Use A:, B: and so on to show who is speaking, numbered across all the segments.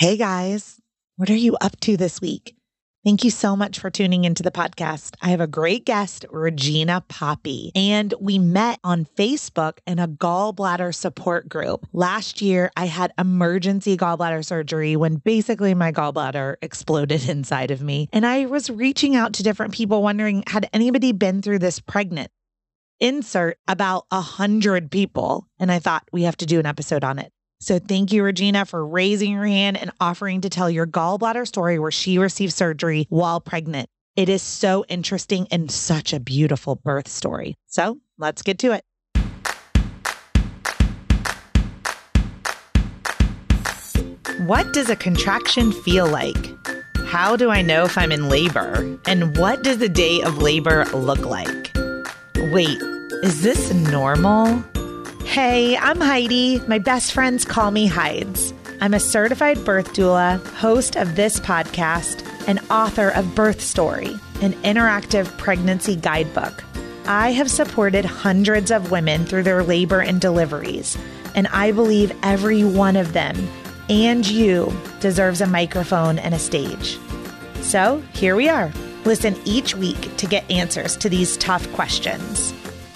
A: Hey guys, what are you up to this week? Thank you so much for tuning into the podcast. I have a great guest, Regina Poppy, and we met on Facebook in a gallbladder support group. Last year, I had emergency gallbladder surgery when basically my gallbladder exploded inside of me. And I was reaching out to different people wondering, had anybody been through this pregnant? Insert about a hundred people. And I thought we have to do an episode on it. So thank you, Regina, for raising your hand and offering to tell your gallbladder story where she received surgery while pregnant. It is so interesting and such a beautiful birth story. So let's get to it. What does a contraction feel like? How do I know if I'm in labor? And what does the day of labor look like? Wait, is this normal? Hey, I'm Heidi. My best friends call me Hides. I'm a certified birth doula, host of this podcast, and author of Birth Story, an interactive pregnancy guidebook. I have supported hundreds of women through their labor and deliveries, and I believe every one of them and you deserves a microphone and a stage. So here we are. Listen each week to get answers to these tough questions.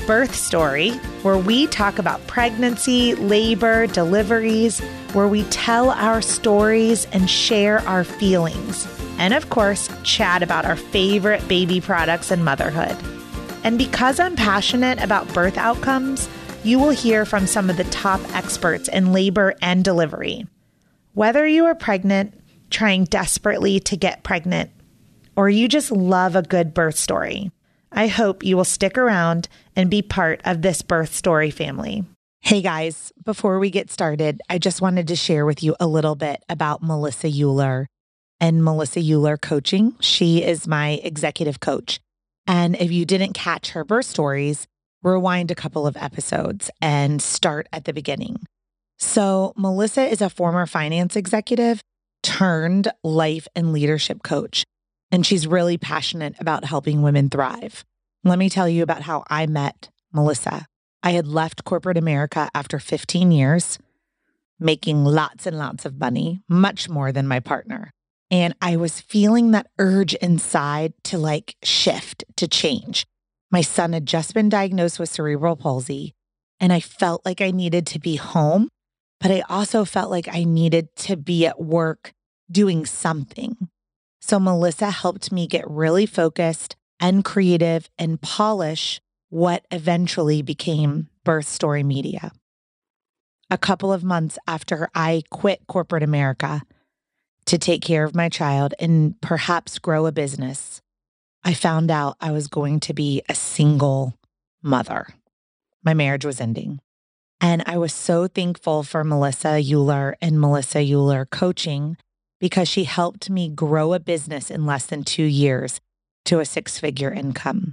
A: Birth Story, where we talk about pregnancy, labor, deliveries, where we tell our stories and share our feelings. And of course, chat about our favorite baby products and motherhood. And because I'm passionate about birth outcomes, you will hear from some of the top experts in labor and delivery. Whether you are pregnant, trying desperately to get pregnant, or you just love a good birth story, I hope you will stick around and be part of this birth story family. Hey guys, before we get started, I just wanted to share with you a little bit about Melissa Euler and Melissa Euler Coaching. She is my executive coach. And if you didn't catch her birth stories, rewind a couple of episodes and start at the beginning. So, Melissa is a former finance executive turned life and leadership coach and she's really passionate about helping women thrive. Let me tell you about how I met Melissa. I had left corporate America after 15 years, making lots and lots of money, much more than my partner. And I was feeling that urge inside to like shift, to change. My son had just been diagnosed with cerebral palsy, and I felt like I needed to be home, but I also felt like I needed to be at work doing something. So Melissa helped me get really focused and creative and polish what eventually became Birth Story Media. A couple of months after I quit corporate America to take care of my child and perhaps grow a business, I found out I was going to be a single mother. My marriage was ending. And I was so thankful for Melissa Euler and Melissa Euler coaching because she helped me grow a business in less than two years to a six figure income.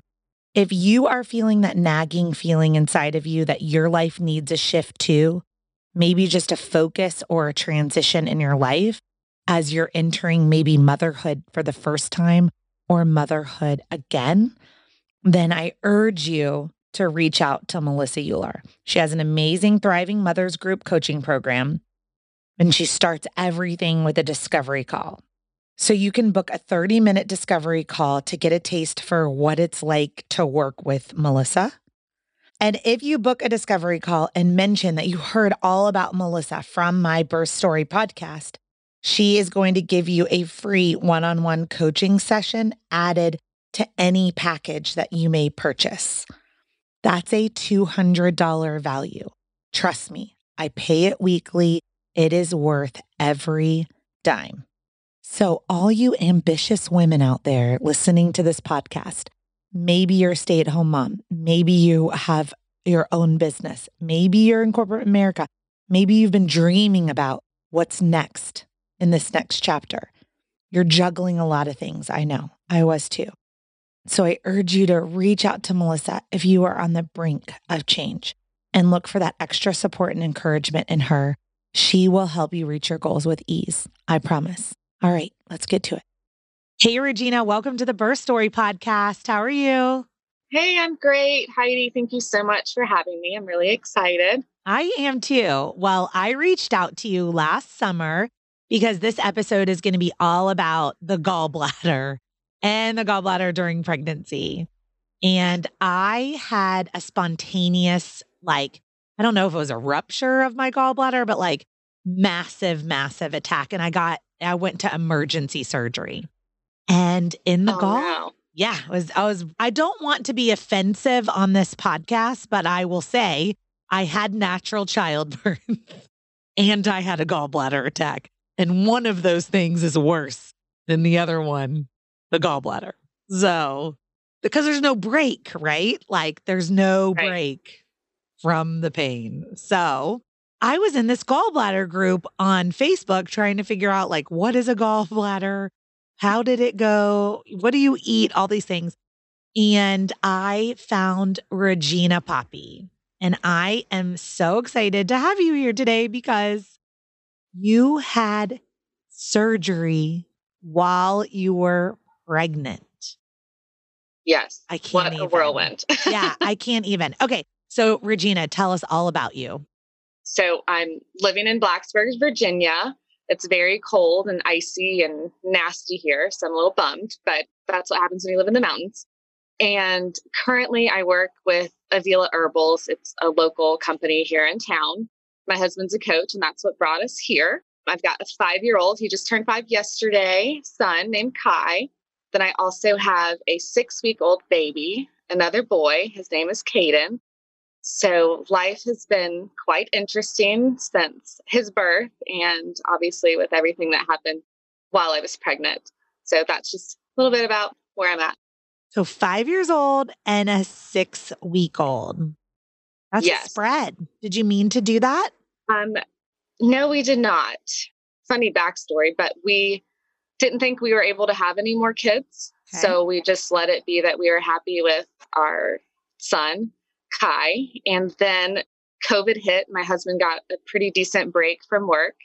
A: If you are feeling that nagging feeling inside of you that your life needs a shift too, maybe just a focus or a transition in your life as you're entering maybe motherhood for the first time or motherhood again, then I urge you to reach out to Melissa Euler. She has an amazing Thriving Mothers Group coaching program and she starts everything with a discovery call. So you can book a 30 minute discovery call to get a taste for what it's like to work with Melissa. And if you book a discovery call and mention that you heard all about Melissa from my Birth Story podcast, she is going to give you a free one on one coaching session added to any package that you may purchase. That's a $200 value. Trust me, I pay it weekly. It is worth every dime. So, all you ambitious women out there listening to this podcast, maybe you're a stay at home mom, maybe you have your own business, maybe you're in corporate America, maybe you've been dreaming about what's next in this next chapter. You're juggling a lot of things. I know, I was too. So, I urge you to reach out to Melissa if you are on the brink of change and look for that extra support and encouragement in her she will help you reach your goals with ease. I promise. All right, let's get to it. Hey, Regina, welcome to the Birth Story podcast. How are you?
B: Hey, I'm great. Heidi, thank you so much for having me. I'm really excited.
A: I am too. Well, I reached out to you last summer because this episode is going to be all about the gallbladder and the gallbladder during pregnancy. And I had a spontaneous, like, I don't know if it was a rupture of my gallbladder, but like massive, massive attack. And I got, I went to emergency surgery. And in the
B: Oh,
A: gall,
B: no.
A: yeah, it was I was I don't want to be offensive on this podcast, but I will say I had natural childbirth and I had a gallbladder attack. And one of those things is worse than the other one, the gallbladder. So, because there's no break, right? Like there's no
B: Right.
A: break from the pain. So, I was in this gallbladder group on Facebook trying to figure out like what is a gallbladder? How did it go? What do you eat? All these things. And I found Regina Poppy. And I am so excited to have you here today because you had surgery while you were pregnant.
B: Yes.
A: I can't
B: What
A: even.
B: a whirlwind.
A: yeah, I can't even. Okay. So, Regina, tell us all about you.
B: So I'm living in Blacksburg, Virginia. It's very cold and icy and nasty here. So I'm a little bummed, but that's what happens when you live in the mountains. And currently I work with Avila Herbals. It's a local company here in town. My husband's a coach, and that's what brought us here. I've got a five year old. He just turned five yesterday, son named Kai. Then I also have a six week old baby, another boy. His name is Caden. So life has been quite interesting since his birth and obviously with everything that happened while I was pregnant. So that's just a little bit about where I'm at.
A: So, five years old and a six week old. That's a spread. Did you mean to do that?
B: Um, no, we did not. Funny backstory, but we didn't think we were able to have any more kids.
A: Okay.
B: So we just let it be that we were happy with our son, Kai. And then COVID hit. My husband got a pretty decent break from work.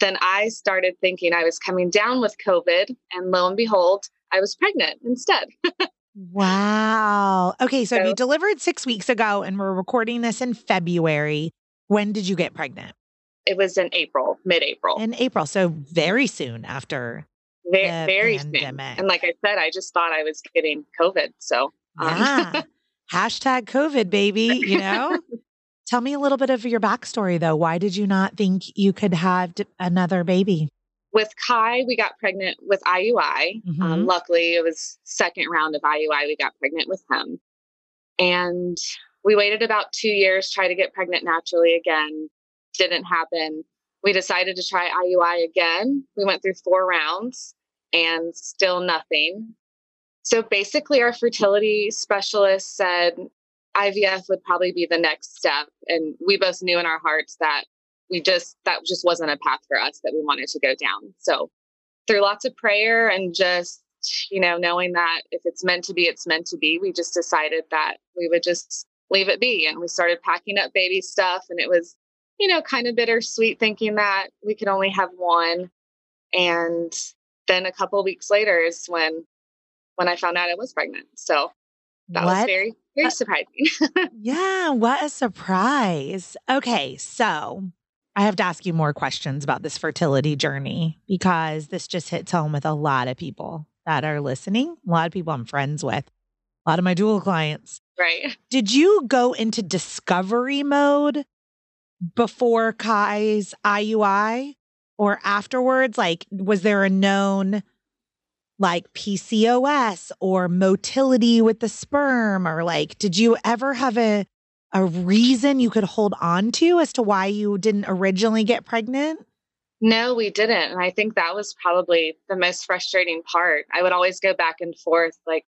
B: Then I started thinking I was coming down with COVID. And lo and behold, I was pregnant instead.
A: Wow. Okay. So,
B: So-
A: you delivered six weeks ago and we're recording this in February. When did you get pregnant?
B: It was in April, mid April.
A: In April. So, very soon after.
B: Very, very soon. And like I said, I just thought I was getting COVID. So, um,
A: Yeah. Hashtag COVID, baby. You know? Tell me a little bit of your backstory, though. Why did you not think you could have d- another baby?
B: with Kai, we got pregnant with IUI.
A: Mhm.
B: Um, luckily, it was second round of IUI. We got pregnant with him, and we waited about two years, try to get pregnant naturally again. Didn't happen. We decided to try IUI again. We went through four rounds, and still nothing. So basically, our fertility specialist said IVF would probably be the next step, and we both knew in our hearts that we just that just wasn't a path for us that we wanted to go down. So through lots of prayer and just you know knowing that if it's meant to be, it's meant to be, we just decided that we would just leave it be, and we started packing up baby stuff, and it was you know kind of bittersweet thinking that we could only have one, and then a couple weeks later is when when I found out I was pregnant. So that was very very surprising.
A: Yeah, what a surprise. Okay, so I have to ask you more questions about this fertility journey because this just hits home with a lot of people that are listening, a lot of people I'm friends with, a lot of my doula clients.
B: right.
A: Did you go into discovery mode before Kai's IUI or afterwards? Like, was there a known like PCOS or motility with the sperm? Or like, did you ever have a a reason you could hold on to as to why you didn't originally get pregnant?
B: No, we didn't. And I think that was probably the most frustrating part. I would always go back and forth like,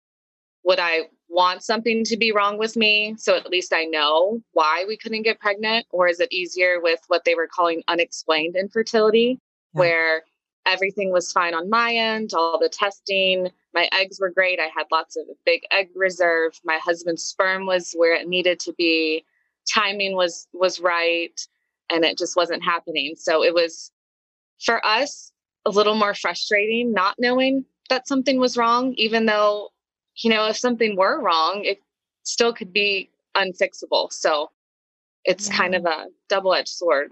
B: would I want something to be wrong with me? So at least I know why we couldn't get pregnant? Or is it easier with what they were calling unexplained infertility,
A: Yeah.
B: where everything was fine on my end, all the testing, my eggs were great. I had lots of big egg reserve. My husband's sperm was where it needed to be. Timing was was right and it just wasn't happening. So it was for us a little more frustrating not knowing that something was wrong even though you know if something were wrong it still could be unfixable so it's
A: Yeah.
B: kind of a double-edged sword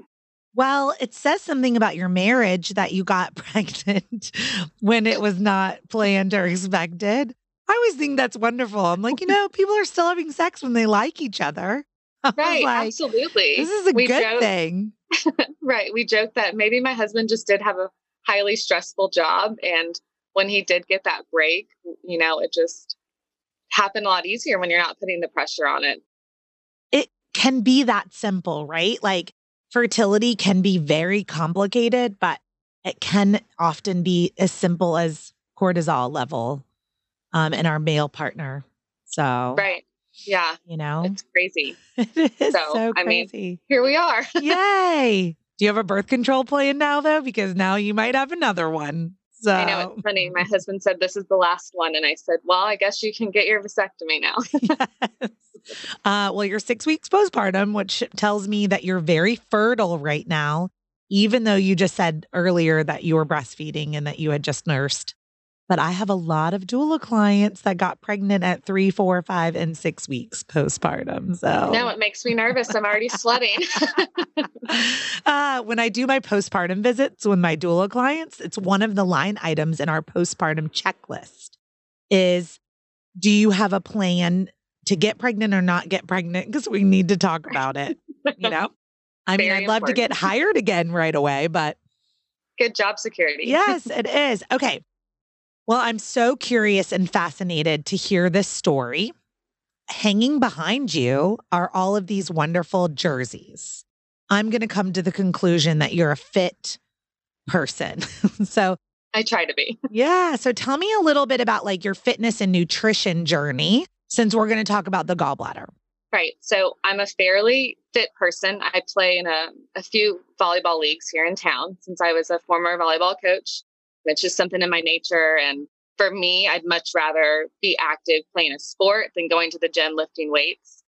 A: Well, it says something about your marriage that you got pregnant when it was not planned or expected. I always think that's wonderful. I'm like, you know, people are still having sex when they like each other.
B: Right, like, absolutely.
A: This is a we good joke, thing.
B: right. We joke that maybe my husband just did have a highly stressful job. And when he did get that break, you know, it just happened a lot easier when you're not putting the pressure on it.
A: It can be that simple, right? Like fertility can be very complicated, but it can often be as simple as cortisol level um, in our male partner. So,
B: right. Yeah.
A: You know,
B: it's crazy.
A: it is so, so I mean,
B: here we are.
A: Yay. Do you have a birth control plan now, though? Because now you might have another one. So
B: I know it's funny. My husband said this is the last one, and I said, "Well, I guess you can get your vasectomy now."
A: yes. uh, well, you're six weeks postpartum, which tells me that you're very fertile right now, even though you just said earlier that you were breastfeeding and that you had just nursed. But I have a lot of doula clients that got pregnant at three, four, five, and six weeks postpartum. So
B: no, it makes me nervous. I'm already sweating.
A: uh, when I do my postpartum visits with my doula clients, it's one of the line items in our postpartum checklist is do you have a plan to get pregnant or not get pregnant? Because we need to talk about it. You know? I mean, I'd love to get hired again right away, but
B: good job security.
A: yes, it is. Okay. Well, I'm so curious and fascinated to hear this story. Hanging behind you are all of these wonderful jerseys. I'm going to come to the conclusion that you're a fit person. so
B: I try to be.
A: Yeah. So tell me a little bit about like your fitness and nutrition journey since we're going to talk about the gallbladder.
B: Right. So I'm a fairly fit person. I play in a, a few volleyball leagues here in town since I was a former volleyball coach. It's just something in my nature. And for me, I'd much rather be active playing a sport than going to the gym lifting weights.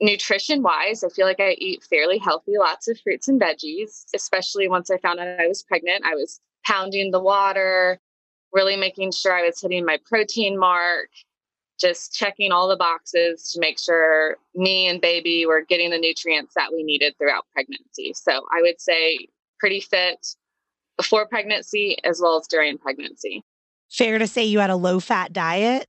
B: Nutrition wise, I feel like I eat fairly healthy, lots of fruits and veggies, especially once I found out I was pregnant. I was pounding the water, really making sure I was hitting my protein mark, just checking all the boxes to make sure me and baby were getting the nutrients that we needed throughout pregnancy. So I would say pretty fit, before pregnancy as well as during pregnancy.
A: Fair to say you had a low fat diet?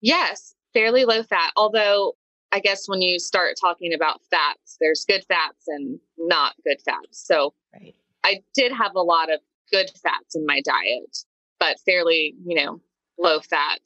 B: Yes, fairly low fat. Although, I guess when you start talking about fats, there's good fats and not good fats. So right. I did have a lot of good fats in my diet, but fairly, you know, low fat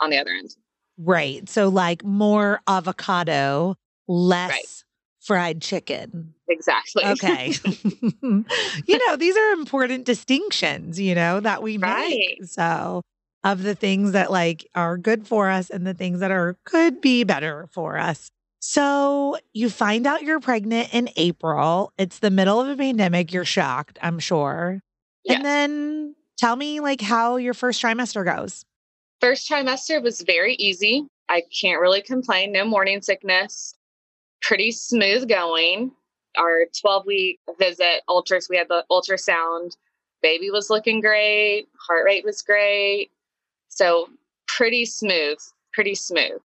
B: on the other end.
A: Right. So, like more avocado, less right fried chicken.
B: Exactly.
A: Okay. you know, these are important distinctions, you know, that we make. Right. So, of the things that like are good for us and the things that are could be better for us. So, you find out you're pregnant in April. It's the middle of a pandemic. You're shocked, I'm sure. Yes. And then tell me like how your first trimester goes.
B: First trimester was very easy. I can't really complain. No morning sickness pretty smooth going. Our 12 week visit, ultras, we had the ultrasound. Baby was looking great. Heart rate was great. So pretty smooth, pretty smooth.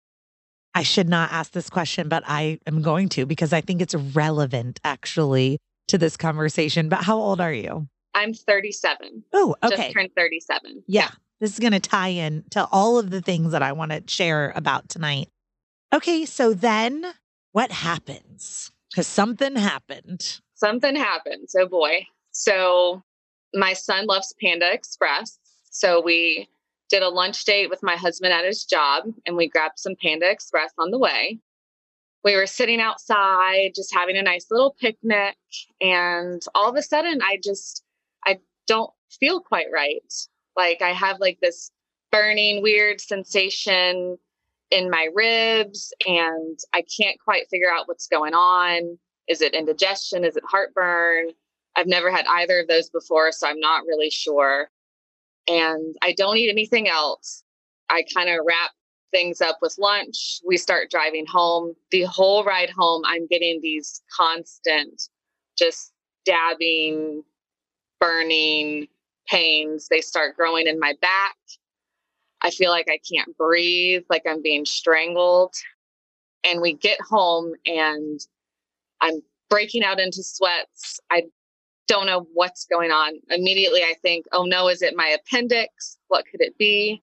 A: I should not ask this question, but I am going to because I think it's relevant actually to this conversation. But how old are you?
B: I'm 37.
A: Oh, okay.
B: Just turned 37.
A: Yeah. yeah. This is going to tie in to all of the things that I want to share about tonight. Okay. So then what happens? Because something happened.
B: Something happened. So, oh, boy. So, my son loves Panda Express. So, we did a lunch date with my husband at his job and we grabbed some Panda Express on the way. We were sitting outside, just having a nice little picnic. And all of a sudden, I just, I don't feel quite right. Like, I have like this burning, weird sensation in my ribs and I can't quite figure out what's going on. Is it indigestion? Is it heartburn? I've never had either of those before, so I'm not really sure. And I don't eat anything else. I kind of wrap things up with lunch. We start driving home. The whole ride home, I'm getting these constant, just dabbing, burning pains. They start growing in my back. I feel like I can't breathe, like I'm being strangled. And we get home and I'm breaking out into sweats. I don't know what's going on. Immediately, I think, oh no, is it my appendix? What could it be?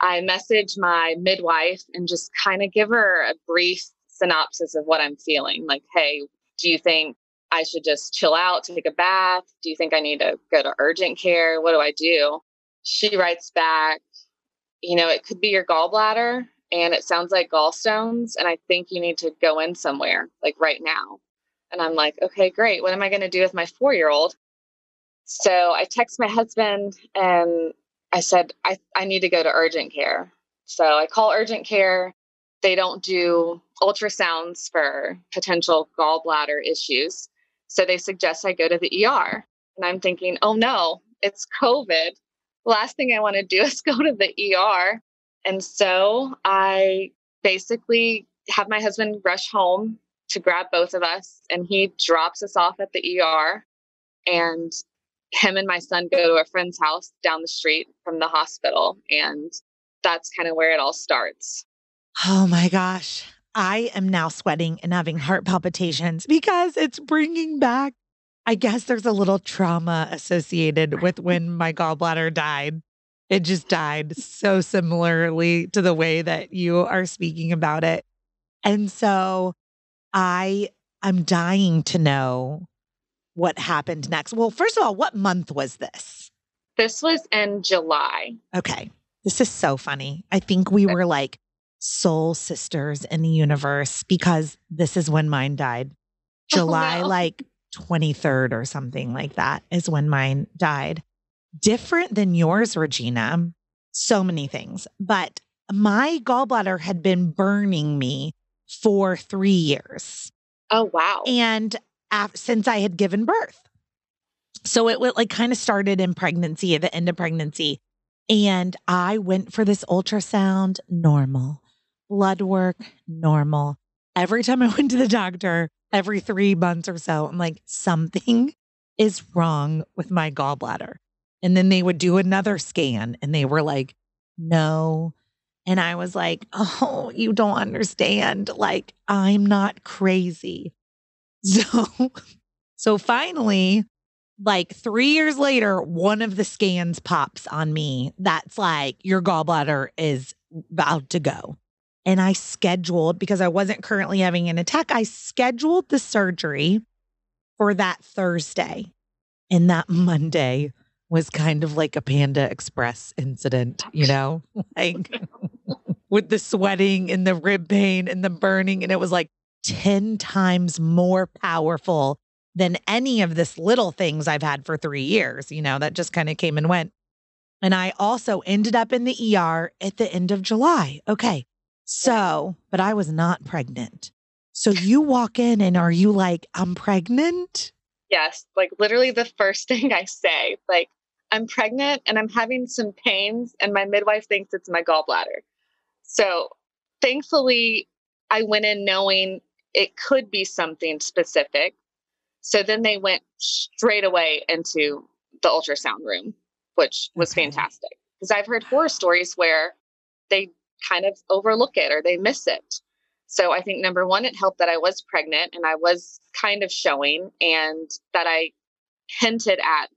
B: I message my midwife and just kind of give her a brief synopsis of what I'm feeling. Like, hey, do you think I should just chill out, take a bath? Do you think I need to go to urgent care? What do I do? She writes back, you know, it could be your gallbladder and it sounds like gallstones. And I think you need to go in somewhere, like right now. And I'm like, okay, great. What am I going to do with my four year old? So I text my husband and I said, I, I need to go to urgent care. So I call urgent care. They don't do ultrasounds for potential gallbladder issues. So they suggest I go to the ER. And I'm thinking, oh no, it's COVID. Last thing I want to do is go to the ER. And so I basically have my husband rush home to grab both of us, and he drops us off at the ER. And him and my son go to a friend's house down the street from the hospital. And that's kind of where it all starts.
A: Oh my gosh. I am now sweating and having heart palpitations because it's bringing back, I guess there's a little trauma associated with when my gallbladder died. It just died so similarly to the way that you are speaking about it. And so I am dying to know what happened next. Well, first of all, what month was this?
B: This was in July.
A: Okay. This is so funny. I think we were like soul sisters in the universe because this is when mine died. Oh, July, oh, no. like 23rd or something like that is when mine died. Different than yours, Regina. So many things. But my gallbladder had been burning me for three years.
B: Oh, wow.
A: And af- since I had given birth. So it went, like kind of started in pregnancy at the end of pregnancy. And I went for this ultrasound, normal, blood work, normal. Every time I went to the doctor, every three months or so, I'm like, something is wrong with my gallbladder. And then they would do another scan and they were like, no. And I was like, oh, you don't understand. Like, I'm not crazy. So, so finally, like three years later, one of the scans pops on me that's like, your gallbladder is about to go. And I scheduled, because I wasn't currently having an attack, I scheduled the surgery for that Thursday. And that Monday was kind of like a Panda Express incident, you know, like with the sweating and the rib pain and the burning. And it was like, 10 times more powerful than any of this little things I've had for three years, you know, that just kind of came and went. And I also ended up in the ER at the end of July. Okay. So, but I was not pregnant. So you walk in and are you like, I'm pregnant?
B: Yes. Like literally the first thing I say, like, I'm pregnant and I'm having some pains, and my midwife thinks it's my gallbladder. So thankfully, I went in knowing it could be something specific. So then they went straight away into the ultrasound room, which was okay. fantastic. Because I've heard horror stories where they kind of overlook it or they miss it. So I think number one, it helped that I was pregnant and I was kind of showing and that I hinted at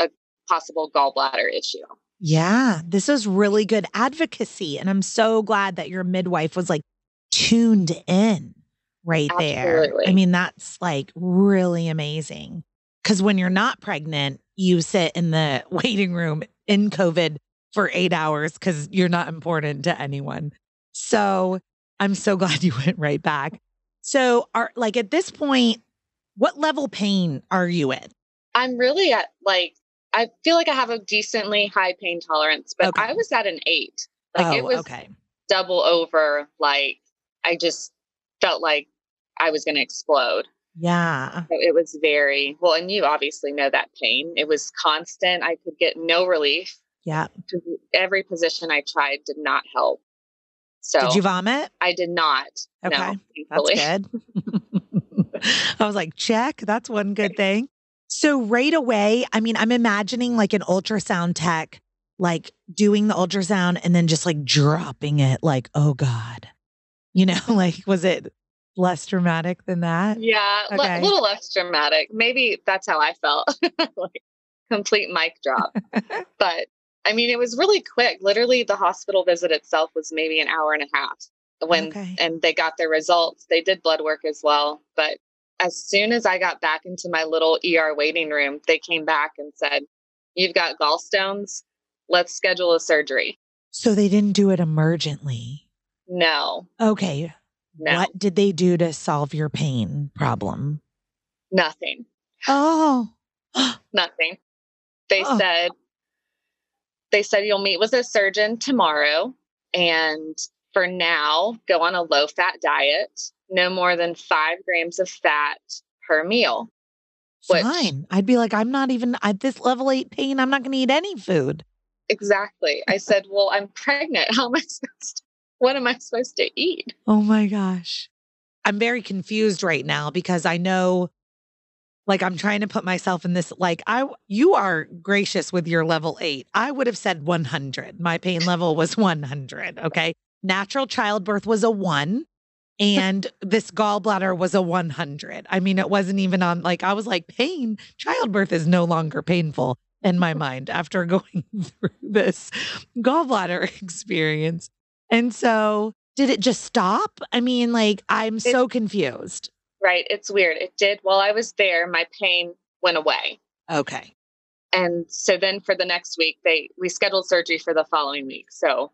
B: a possible gallbladder issue.
A: Yeah, this is really good advocacy. And I'm so glad that your midwife was like tuned in right Absolutely. there. I mean, that's like really amazing. Because when you're not pregnant, you sit in the waiting room in COVID for eight hours because you're not important to anyone. So I'm so glad you went right back. So, are like at this point, what level pain are you in?
B: I'm really at like, I feel like I have a decently high pain tolerance, but okay. I was at an eight. Like oh, it was okay. double over. Like I just felt like I was going to explode.
A: Yeah.
B: So it was very well, and you obviously know that pain. It was constant. I could get no relief.
A: Yeah.
B: Every position I tried did not help. So
A: did you vomit?
B: I did not.
A: Okay. No, That's good. I was like, check. That's one good thing. So right away, I mean, I'm imagining like an ultrasound tech, like doing the ultrasound and then just like dropping it, like, oh God. You know, like was it less dramatic than that?
B: Yeah, a
A: Okay.
B: little less dramatic. Maybe that's how I felt. like complete mic drop. but I mean, it was really quick. Literally, the hospital visit itself was maybe an hour and a half when,
A: Okay.
B: and they got their results. They did blood work as well. But as soon as I got back into my little ER waiting room, they came back and said, You've got gallstones. Let's schedule a surgery.
A: So they didn't do it emergently.
B: No,
A: Okay.
B: no,
A: What did they do to solve your pain problem?
B: nothing,
A: Oh.
B: nothing. They
A: Oh.
B: said, they said you'll meet with a surgeon tomorrow and for now go on a low fat diet no more than five grams of fat per meal Which-
A: Fine. I'd be like, I'm not even at this level eight pain. I'm not going to eat any food.
B: exactly i said well i'm pregnant how am i supposed to what am i supposed to eat
A: Oh my gosh. I'm very confused right now because I know like I'm trying to put myself in this like I you are gracious with your level 8. I would have said 100. My pain level was 100, okay? Natural childbirth was a 1 and this gallbladder was a 100. I mean it wasn't even on like I was like pain childbirth is no longer painful in my mind after going through this gallbladder experience. And so, did it just stop? I mean, like, I'm so confused.
B: Right it's weird it did while i was there my pain went away
A: Okay.
B: and so then for the next week they we scheduled surgery for the following week so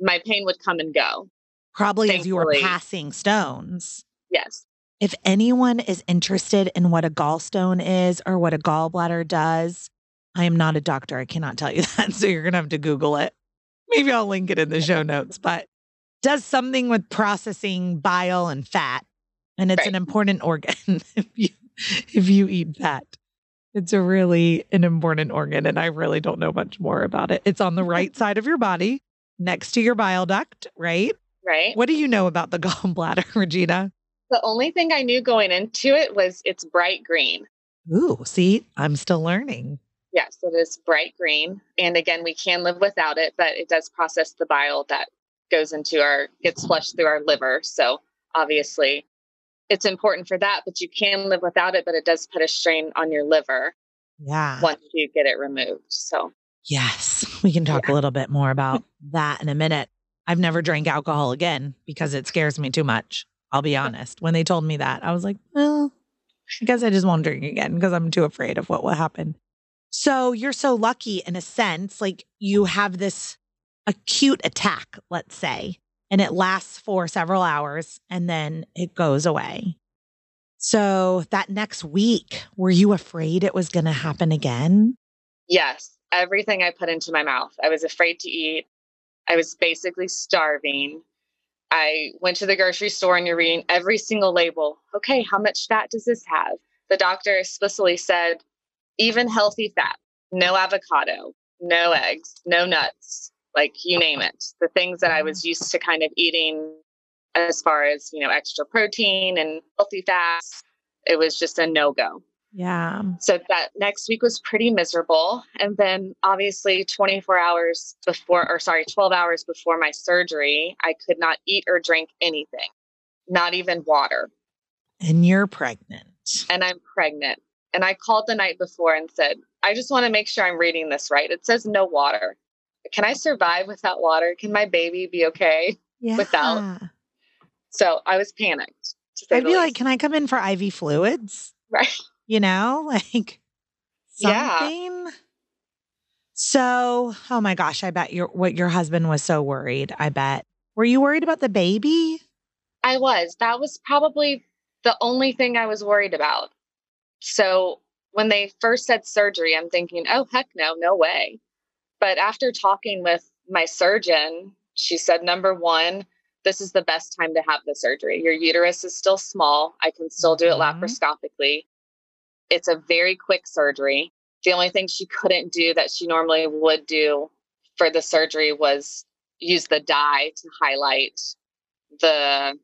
B: my pain would come and go
A: Probably as you were passing stones.
B: yes
A: If anyone is interested in what a gallstone is or what a gallbladder does, I am not a doctor. I cannot tell you that. So you're going to have to Google it. Maybe I'll link it in the show notes, but does something with processing bile and fat. And it's an important organ if you if you eat fat. It's a really an important organ and I really don't know much more about it. It's on the mm-hmm. right side of your body next to your bile duct, right?
B: right
A: What do you know about the gallbladder, Regina?
B: the only thing i knew going into it was it's bright green
A: Ooh, see, I'm still learning.
B: Yes, it is bright green. And again, we can live without it, but it does process the bile that goes into our, gets flushed through our liver. So obviously it's important for that, but you can live without it, but it does put a strain on your liver
A: Yeah.
B: once you get it removed. So
A: Yes, we can talk a little bit more about that in a minute. I've never drank alcohol again because it scares me too much. I'll be honest. When they told me that, I was like, well, I guess I just won't drink again because I'm too afraid of what will happen. So you're so lucky in a sense, like you have this acute attack, let's say, and it lasts for several hours and then it goes away. So that next week, were you afraid it was going to happen again?
B: yes, everything I put into my mouth, I was afraid to eat. I was basically starving. I went to the grocery store and you're reading every single label. Okay, how much fat does this have? The doctor explicitly said, even healthy fat, no avocado, no eggs, no nuts, like you name it. The things that I mm-hmm. was used to kind of eating as far as, you know, extra protein and healthy fats, it was just a no go.
A: Yeah.
B: So that next week was pretty miserable. And then obviously 24 hours before, or sorry, 12 hours before my surgery, I could not eat or drink anything, not even water.
A: And you're pregnant.
B: And I'm pregnant. And I called the night before and said, I just want to make sure I'm reading this right. It says no water. Can I survive without water? Can my baby be okay?
A: Yeah.
B: Without- So I was panicked. To say
A: I'd be like, can I come in for IV fluids?
B: right.
A: You know, like
B: Yeah.
A: something. So, oh my gosh, I bet your what your husband was so worried. I bet. Were you worried about the baby?
B: I was. That was probably the only thing I was worried about. So when they first said surgery, I'm thinking, oh, heck no, no way. But after talking with my surgeon, she said, number one, this is the best time to have the surgery. Your uterus is still small. I can still do it
A: Mhm.
B: laparoscopically. It's a very quick surgery. The only thing she couldn't do that she normally would do for the surgery was use the dye to highlight the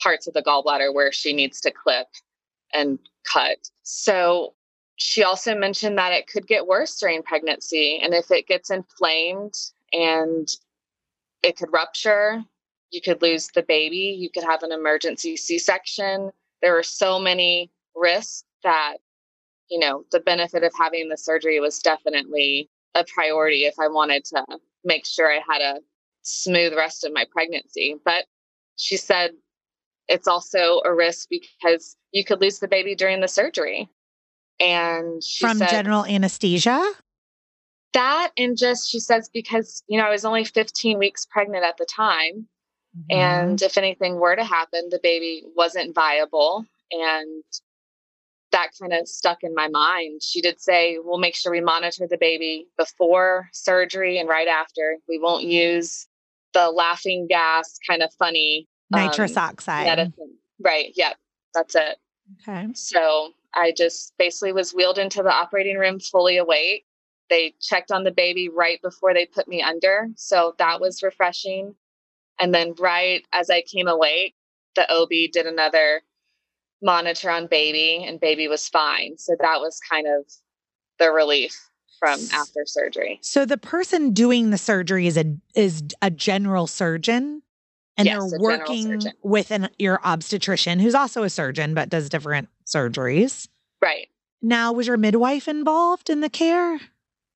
B: parts of the gallbladder where she needs to clip and cut. So she also mentioned that it could get worse during pregnancy. And if it gets inflamed and it could rupture, you could lose the baby, you could have an emergency C section. There were so many risks that, you know, the benefit of having the surgery was definitely a priority if I wanted to make sure I had a smooth rest of my pregnancy. But she said it's also a risk because you could lose the baby during the surgery. And
A: from
B: said,
A: general anesthesia?
B: That and just she says because you know I was only 15 weeks pregnant at the time mm-hmm. and if anything were to happen the baby wasn't viable and that kind of stuck in my mind. She did say, we'll make sure we monitor the baby before surgery and right after. We won't use the laughing gas, kind of funny
A: nitrous um, oxide medicine.
B: Right. Yep. That's it.
A: Okay.
B: So I just basically was wheeled into the operating room fully awake. They checked on the baby right before they put me under. So that was refreshing. And then right as I came awake, the OB did another monitor on baby and baby was fine. So that was kind of the relief from after surgery.
A: So the person doing the surgery is a is a general surgeon and yes, they're working with an your obstetrician who's also a surgeon but does different surgeries.
B: Right.
A: Now was your midwife involved in the care?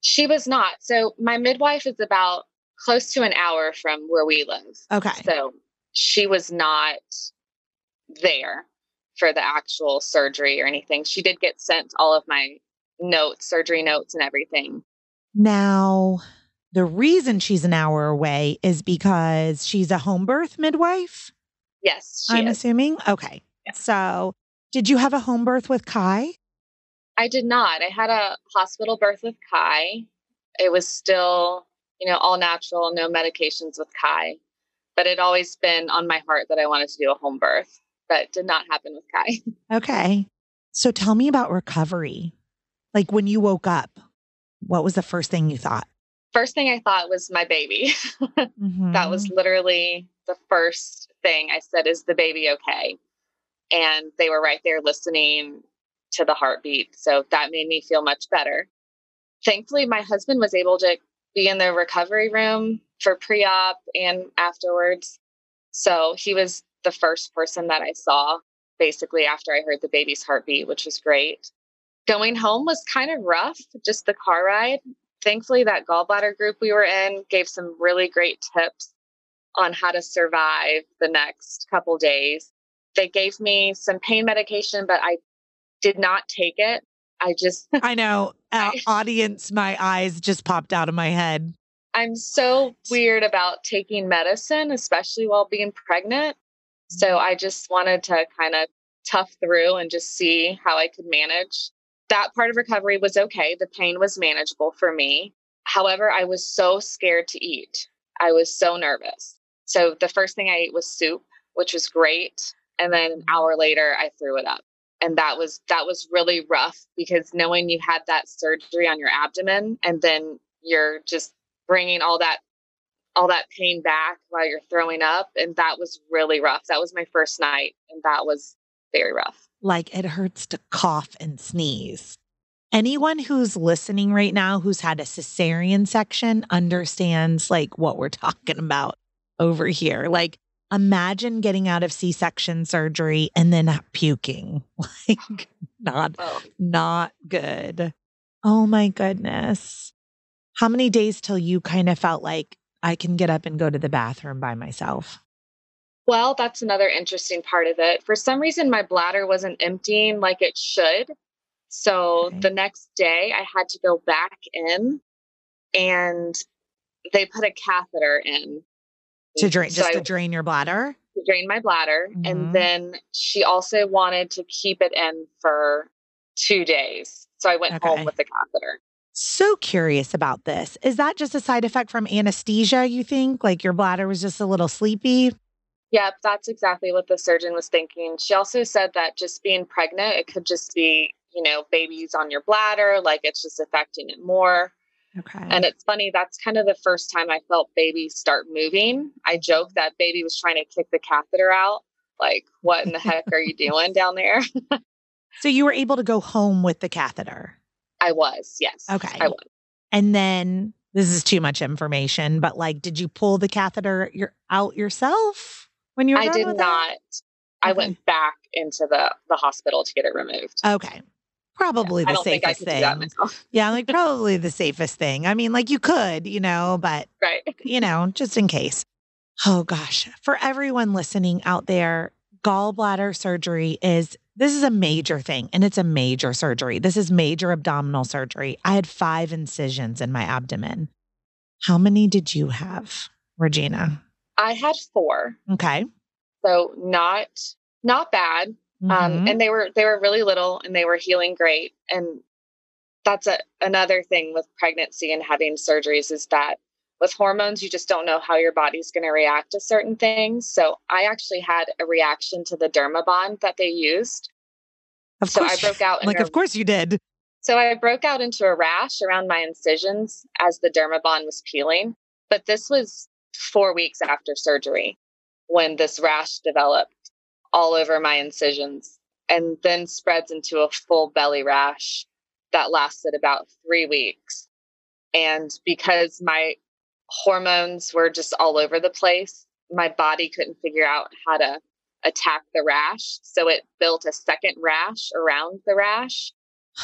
B: She was not. So my midwife is about close to an hour from where we live.
A: Okay.
B: So she was not there for the actual surgery or anything. She did get sent all of my notes, surgery notes, and everything.
A: Now, the reason she's an hour away is because she's a home birth midwife.
B: Yes,
A: I'm
B: is.
A: assuming. Okay. Yeah. So, did you have a home birth with Kai?
B: I did not. I had a hospital birth with Kai. It was still, you know, all natural, no medications with Kai. But it always been on my heart that I wanted to do a home birth but did not happen with Kai.
A: Okay. So tell me about recovery. Like when you woke up, what was the first thing you thought?
B: First thing I thought was my baby. mm-hmm. That was mm-hmm. literally the first thing I said, Is the baby okay? And they were right there listening to the heartbeat. So that made me feel much better. Thankfully, my husband was able to be in the recovery room for pre op and afterwards. So he was the first person that I saw basically after I heard the baby's heartbeat, which was great. Going home was kind of rough, just the car ride. Thankfully, that gallbladder group we were in gave some really great tips on how to survive the next couple days. They gave me some pain medication, but I did not take it. I just.
A: I know. Uh, audience, my eyes just popped out of my head.
B: I'm so weird about taking medicine, especially while being pregnant. So I just wanted to kind of tough through and just see how I could manage. That part of recovery was okay. The pain was manageable for me. However, I was so scared to eat. I was so nervous. So the first thing I ate was soup, which was great. And then an hour later, I threw it up. And that was that was really rough because knowing you had that surgery on your abdomen and then you're just bringing all that all that pain back while you're throwing up. And that was really rough. That was my first night, and that was very rough.
A: Like it hurts to cough and sneeze. Anyone who's listening right now who's had a cesarean section understands like what we're talking about over here. Like imagine getting out of C-section surgery and then puking. Like not oh. not good. Oh my goodness. How many days till you kind of felt like I can get up and go to the bathroom by myself.
B: Well, that's another interesting part of it. For some reason, my bladder wasn't emptying like it should. So okay. the next day, I had to go back in and they put a catheter in.
A: To drain, so just I, to drain your bladder?
B: To drain my bladder. Mm-hmm. And then she also wanted to keep it in for two days. So I went okay. home with the catheter.
A: So curious about this. Is that just a side effect from anesthesia, you think? Like your bladder was just a little sleepy?
B: Yep, that's exactly what the surgeon was thinking. She also said that just being pregnant, it could just be, you know, babies on your bladder, like it's just affecting it more.
A: Okay.
B: And it's funny, that's kind of the first time I felt baby start moving. I joke that baby was trying to kick the catheter out. Like, what in the heck are you doing down there?
A: so you were able to go home with the catheter?
B: I was, yes.
A: Okay.
B: I was.
A: And then this is too much information, but like, did you pull the catheter your, out yourself when you were
B: I did not. I
A: Okay.
B: went back into the the hospital to get it removed.
A: Okay. Probably
B: I
A: the
B: don't think I
A: safest thing. Yeah, like probably the safest thing. I mean, like you could, you know, but
B: Right.
A: you know, just in case. Oh gosh. For everyone listening out there, gallbladder surgery is this is a major thing and it's a major surgery. This is major abdominal surgery. I had 5 incisions in my abdomen. How many did you have, Regina?
B: I had four,
A: Okay.
B: so not not bad. Um,
A: Mhm.
B: and they were they were really little and they were healing great. And that's a, another thing with pregnancy and having surgeries is that with hormones, you just don't know how your body's going to react to certain things. So I actually had a reaction to the Dermabond that they used.
A: of
B: so I broke out
A: like
B: a-
A: of course you did.
B: So I broke out into a rash around my incisions as the Dermabond was peeling. But this was four weeks after surgery when this rash developed all over my incisions and then spreads into a full belly rash that lasted about three weeks. And because my hormones were just all over the place, my body couldn't figure out how to attack the rash. So it built a second rash around the rash.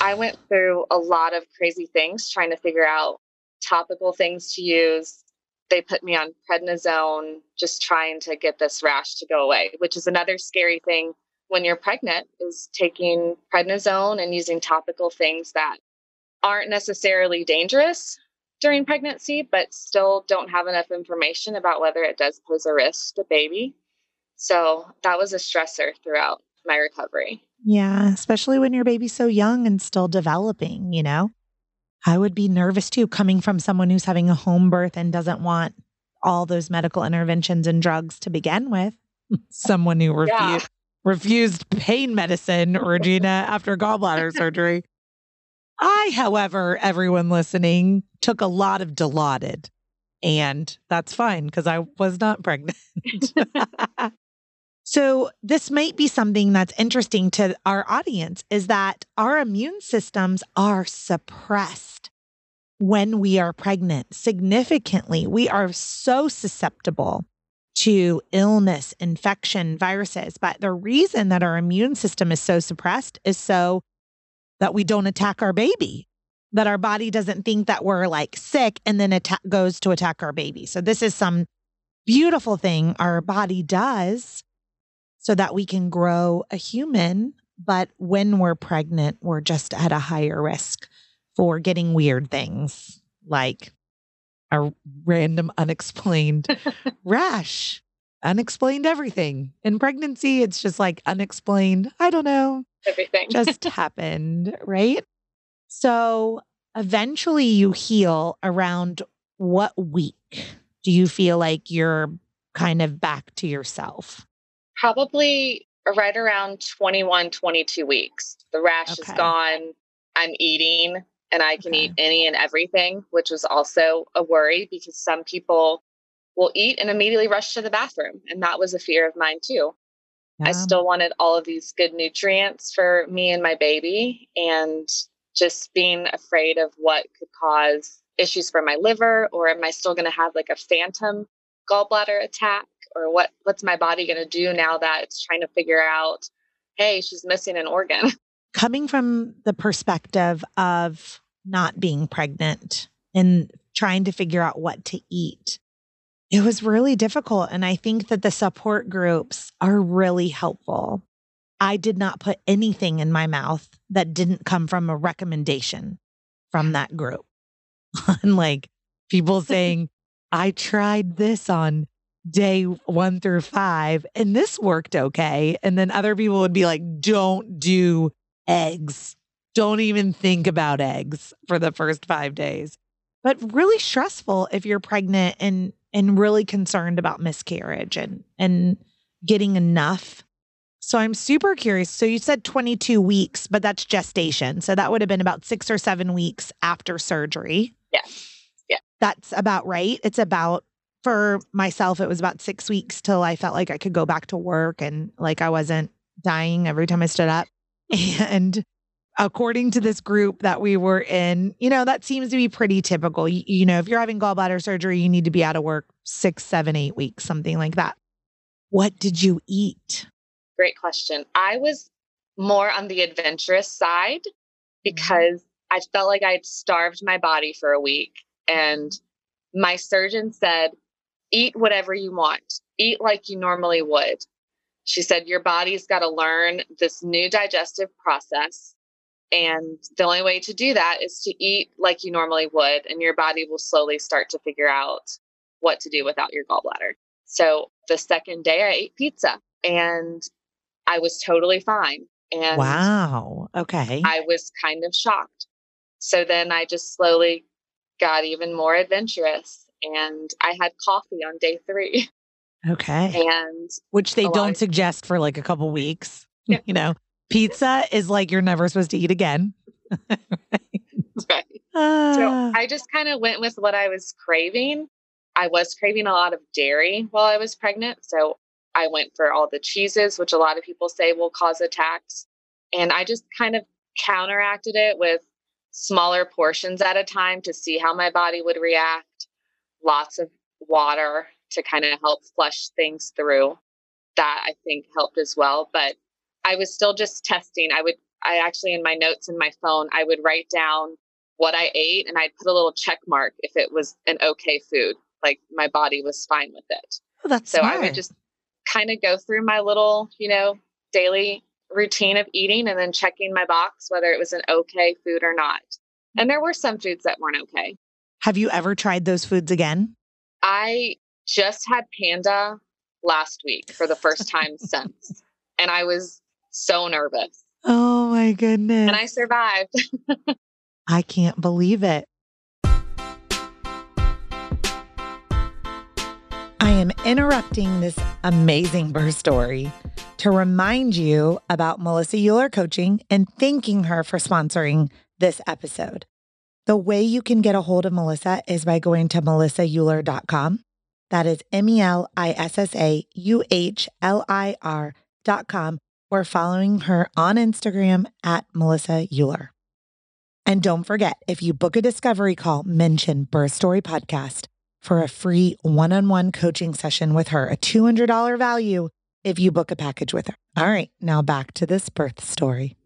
B: I went through a lot of crazy things trying to figure out topical things to use. They put me on prednisone, just trying to get this rash to go away, which is another scary thing when you're pregnant is taking prednisone and using topical things that aren't necessarily dangerous during pregnancy, but still don't have enough information about whether it does pose a risk to baby. So that was a stressor throughout my recovery.
A: Yeah, especially when your baby's so young and still developing, you know? I would be nervous too, coming from someone who's having a home birth and doesn't want all those medical interventions and drugs to begin with. someone who refu-
B: Yeah.
A: refused pain medicine, Regina, after gallbladder surgery. I, however, everyone listening, took a lot of Dilaudid. And that's fine because I was not pregnant. So, this might be something that's interesting to our audience is that our immune systems are suppressed when we are pregnant significantly. We are so susceptible to illness, infection, viruses. But the reason that our immune system is so suppressed is so that we don't attack our baby, that our body doesn't think that we're like sick and then atta- goes to attack our baby. So, this is some beautiful thing our body does so that we can grow a human. But when we're pregnant, we're just at a higher risk for getting weird things like a random unexplained rash, unexplained everything. In pregnancy, it's just like unexplained. I don't know
B: Everything.
A: just happened, right? So eventually you heal around what week do you feel like you're kind of back to yourself?
B: Probably right around 21 22 weeks. The rash
A: Okay.
B: is gone. I'm eating and i can
A: Okay.
B: eat any and everything which was also a worry because some people will eat and immediately rush to the bathroom and that was a fear of mine too. I still wanted all of these good nutrients for me and my baby and just being afraid of what could cause issues for my liver or am i still going to have like a phantom gallbladder attack or what what's my body going to do now that it's trying to figure out hey she's missing an organ
A: coming from the perspective of not being pregnant and trying to figure out what to eat, it was really difficult. And I think that the support groups are really helpful. I did not put anything in my mouth that didn't come from a recommendation from that group. on like people saying, I tried this on day one through five and this worked okay. And then other people would be like, don't do eggs. Don't even think about eggs for the first five days. But really stressful if you're pregnant and and really concerned about miscarriage and and getting enough. So I'm super curious. So you said 22 weeks, but that's gestation. So that would have been about six or seven weeks after surgery.
B: Yeah. Yeah.
A: That's about right. It's about for myself, it was about six weeks till I felt like I could go back to work and like I wasn't dying every time I stood up. And according to this group that we were in, you know, that seems to be pretty typical. You, you, know, if you're having gallbladder surgery, you need to be out of work six, seven, eight weeks, something like that. What did you eat?
B: Great question. I was more on the adventurous side mm-hmm. because I felt like I had starved my body for a week. And my surgeon said, eat whatever you want, eat like you normally would. She said, Your body's got to learn this new digestive process. And the only way to do that is to eat like you normally would, and your body will slowly start to figure out what to do without your gallbladder. So the second day, I ate pizza and I was totally fine. And
A: wow. Okay.
B: I was kind of shocked. So then I just slowly got even more adventurous and I had coffee on day three.
A: Okay.
B: And
A: which they don't of- suggest for like a couple weeks. Yeah. You know, pizza is like you're never supposed to eat again.
B: right. right. Uh, so ah. I just kind of went with what I was craving. I was craving a lot of dairy while I was pregnant. So I went for all the cheeses, which a lot of people say will cause attacks. And I just kind of counteracted it with smaller portions at a time to see how my body would react. Lots of water to kind of help flush things through. That I think helped as well. But I was still just testing. I would, I actually, in my notes in my phone, I would write down what I ate and I'd put a little check mark if it was an okay food, like my body was fine with it.
A: Oh, that's
B: so
A: smart.
B: I would just kind of go through my little, you know, daily routine of eating and then checking my box whether it was an okay food or not. And there were some foods that weren't okay.
A: Have you ever tried those foods again?
B: I just had panda last week for the first time since. And I was so nervous.
A: Oh my goodness.
B: And I survived.
A: I can't believe it. I am interrupting this amazing birth story to remind you about Melissa Uhler Coaching and thanking her for sponsoring this episode. The way you can get a hold of Melissa is by going to melissauhler.com. That is M E L I S S A U H L I R.com or following her on Instagram at Melissa Uhler. And don't forget, if you book a discovery call, mention Birth Story Podcast for a free one on one coaching session with her, a $200 value if you book a package with her. All right, now back to this birth story.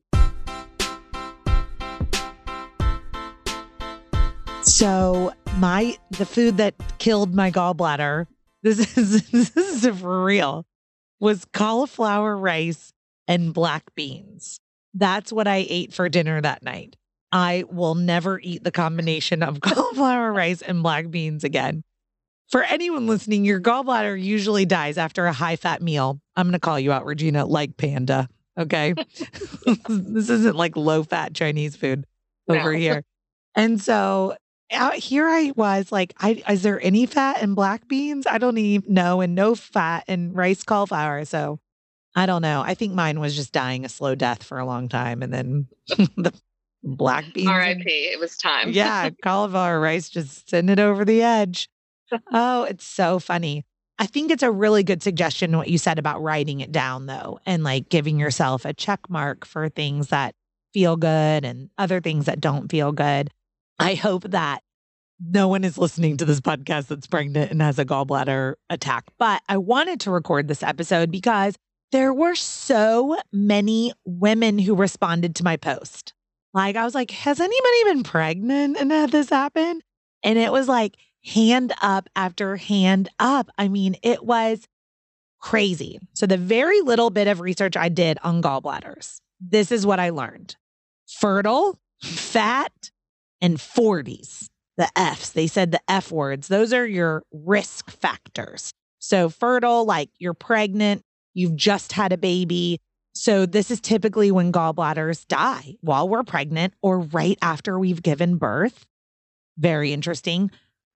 A: So my the food that killed my gallbladder, this is this is for real, was cauliflower rice and black beans. That's what I ate for dinner that night. I will never eat the combination of cauliflower rice and black beans again. For anyone listening, your gallbladder usually dies after a high fat meal. I'm going to call you out, Regina, like panda. Okay. this isn't like low fat Chinese food over no. here. And so out here I was like, I, is there any fat in black beans? I don't even know, and no fat in rice cauliflower. So I don't know. I think mine was just dying a slow death for a long time. And then the black beans.
B: RIP. It was time.
A: yeah. Cauliflower rice just send it over the edge oh, it's so funny. I think it's a really good suggestion what you said about writing it down though and like giving yourself a check mark for things that feel good and other things that don't feel good. I hope that no one is listening to this podcast that's pregnant and has a gallbladder attack. But I wanted to record this episode because there were so many women who responded to my post. Like, I was like, has anybody been pregnant and had this happen? And it was like, hand up after hand up. I mean, it was crazy. So, the very little bit of research I did on gallbladders, this is what I learned fertile, fat, and 40s. The F's, they said the F words, those are your risk factors. So, fertile, like you're pregnant, you've just had a baby. So, this is typically when gallbladders die while we're pregnant or right after we've given birth. Very interesting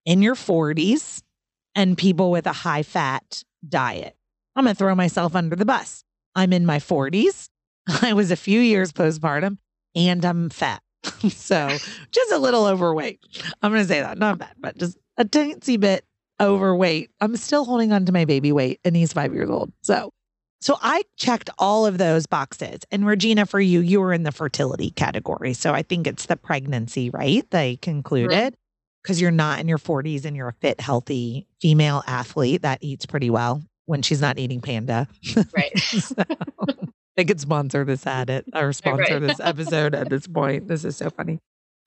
A: in your 40s and people with a high fat diet. I'm going to throw myself under the bus. I'm in my 40s. I was a few years postpartum and I'm fat. so just a little overweight. I'm going to say that. Not bad, but just a teensy bit overweight. I'm still holding on to my baby weight and he's five years old. So So I checked all of those boxes. And Regina, for you, you were in the fertility category. So I think it's the pregnancy, right? They concluded because you're not in your 40s and you're a fit, healthy female athlete that eats pretty well when she's not eating panda.
B: Right.
A: so, they could sponsor this mm-hmm. ad it or sponsor
B: Right.
A: this episode at this point. This is so funny.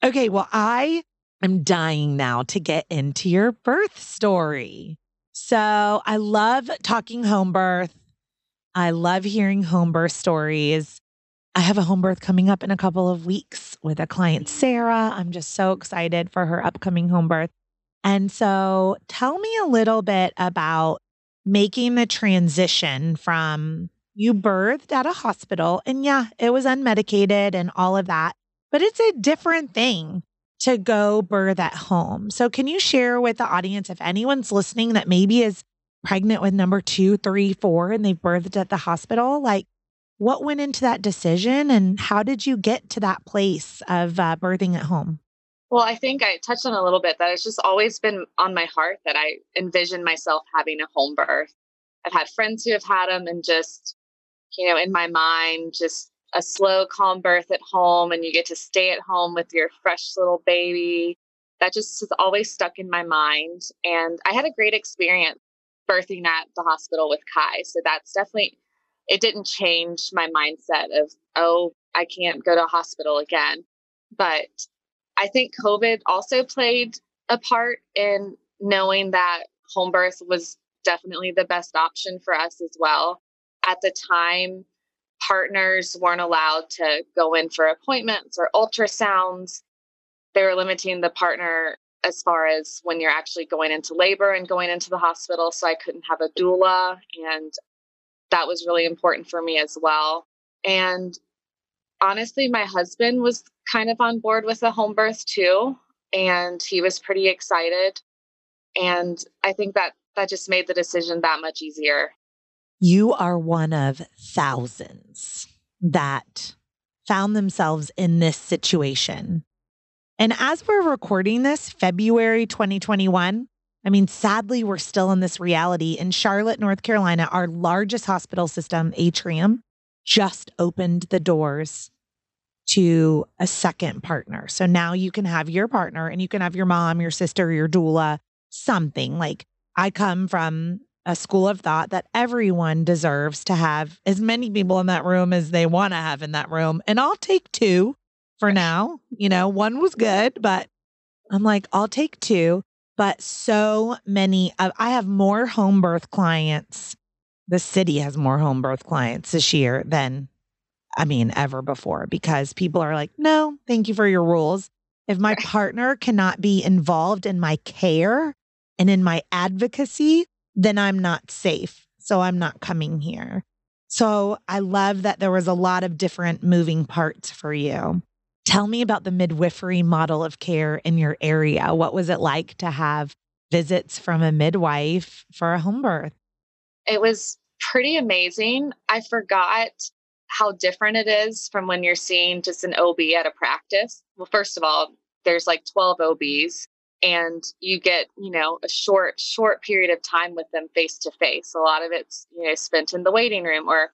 A: Okay, well, I am dying now to get into your birth story. So I love talking home birth. I love hearing home birth stories. I have a home birth coming up in a couple of weeks with a client, Sarah. I'm just so excited for her upcoming home birth. And so tell me a little bit about making the transition from you birthed at a hospital, and yeah, it was unmedicated and all of that, but it's a different thing to go birth at home. So, can you share with the audience if anyone's listening that maybe is pregnant with number two, three, four, and they've birthed at the hospital? Like, what went into that decision, and how did you get to that place of uh, birthing at home?
B: Well, I think I touched on a little bit that it's just always been on my heart that I envision myself having a home birth. I've had friends who have had them and just, you know, in my mind, just a slow, calm birth at home and you get to stay at home with your fresh little baby. That just has always stuck in my mind. And I had a great experience birthing at the hospital with Kai. So that's definitely, it didn't change my mindset of, oh, I can't go to a hospital again. But I think COVID also played a part in knowing that home birth was definitely the best option for us as well. At the time, partners weren't allowed to go in for appointments or ultrasounds. They were limiting the partner as far as when you're actually going into labor and going into the hospital. So I couldn't have a doula. And that was really important for me as well. And honestly, my husband was kind of on board with the home birth too. And he was pretty excited. And I think that that just made the decision that much easier.
A: You are one of thousands that found themselves in this situation. And as we're recording this, February 2021, I mean, sadly, we're still in this reality. In Charlotte, North Carolina, our largest hospital system, Atrium, just opened the doors to a second partner. So now you can have your partner and you can have your mom, your sister, your doula, something like I come from a school of thought that everyone deserves to have as many people in that room as they want to have in that room. And I'll take two for now. You know, one was good, but I'm like, I'll take two. But so many, of, I have more home birth clients. The city has more home birth clients this year than, I mean, ever before because people are like, no, thank you for your rules. If my partner cannot be involved in my care and in my advocacy, then I'm not safe. So I'm not coming here. So I love that there was a lot of different moving parts for you. Tell me about the midwifery model of care in your area. What was it like to have visits from a midwife for a home birth?
B: It was pretty amazing. I forgot how different it is from when you're seeing just an OB at a practice. Well, first of all, there's like 12 OBs and you get you know a short short period of time with them face to face a lot of it's you know spent in the waiting room or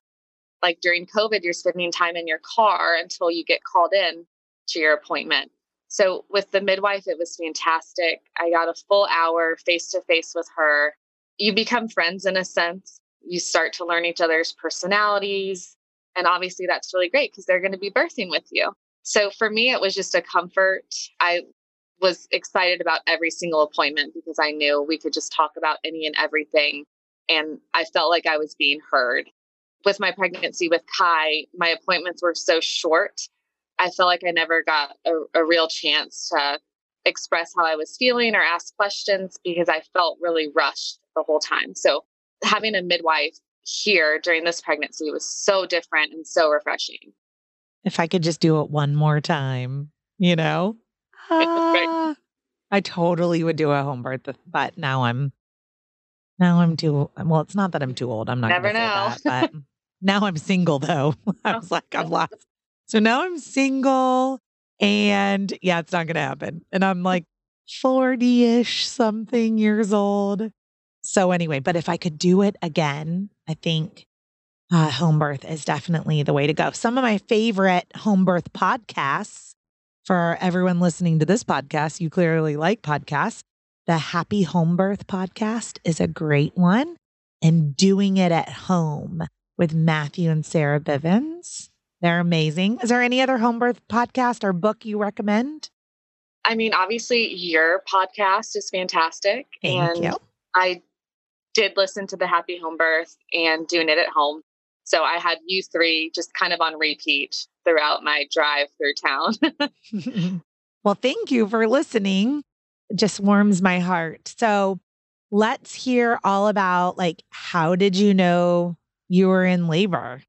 B: like during covid you're spending time in your car until you get called in to your appointment. So with the midwife it was fantastic. I got a full hour face to face with her. You become friends in a sense. You start to learn each other's personalities and obviously that's really great because they're going to be birthing with you. So for me it was just a comfort. I was excited about every single appointment because I knew we could just talk about any and everything. And I felt like I was being heard. With my pregnancy with Kai, my appointments were so short. I felt like I never got a, a real chance to express how I was feeling or ask questions because I felt really rushed the whole time. So having a midwife here during this pregnancy was so different and so refreshing.
A: If I could just do it one more time, you know? I totally would do a home birth, but now I'm now I'm too well. It's not that I'm too old. I'm not
B: Never know.
A: that, but now I'm single though. I was like, I've lost. So now I'm single, and yeah, it's not gonna happen. And I'm like forty ish something years old. So anyway, but if I could do it again, I think uh, home birth is definitely the way to go. Some of my favorite home birth podcasts for everyone listening to this podcast, you clearly like podcasts. The Happy Home Birth podcast is a great one. And doing it at home with Matthew and Sarah Bivens. They're amazing. Is there any other home birth podcast or book you recommend?
B: I mean, obviously, your podcast is fantastic.
A: Thank
B: and
A: you.
B: I did listen to the Happy Home Birth and doing it at home. So I had you three just kind of on repeat throughout my drive through town.
A: well, thank you for listening. It just warms my heart. So let's hear all about like how did you know you were in labor?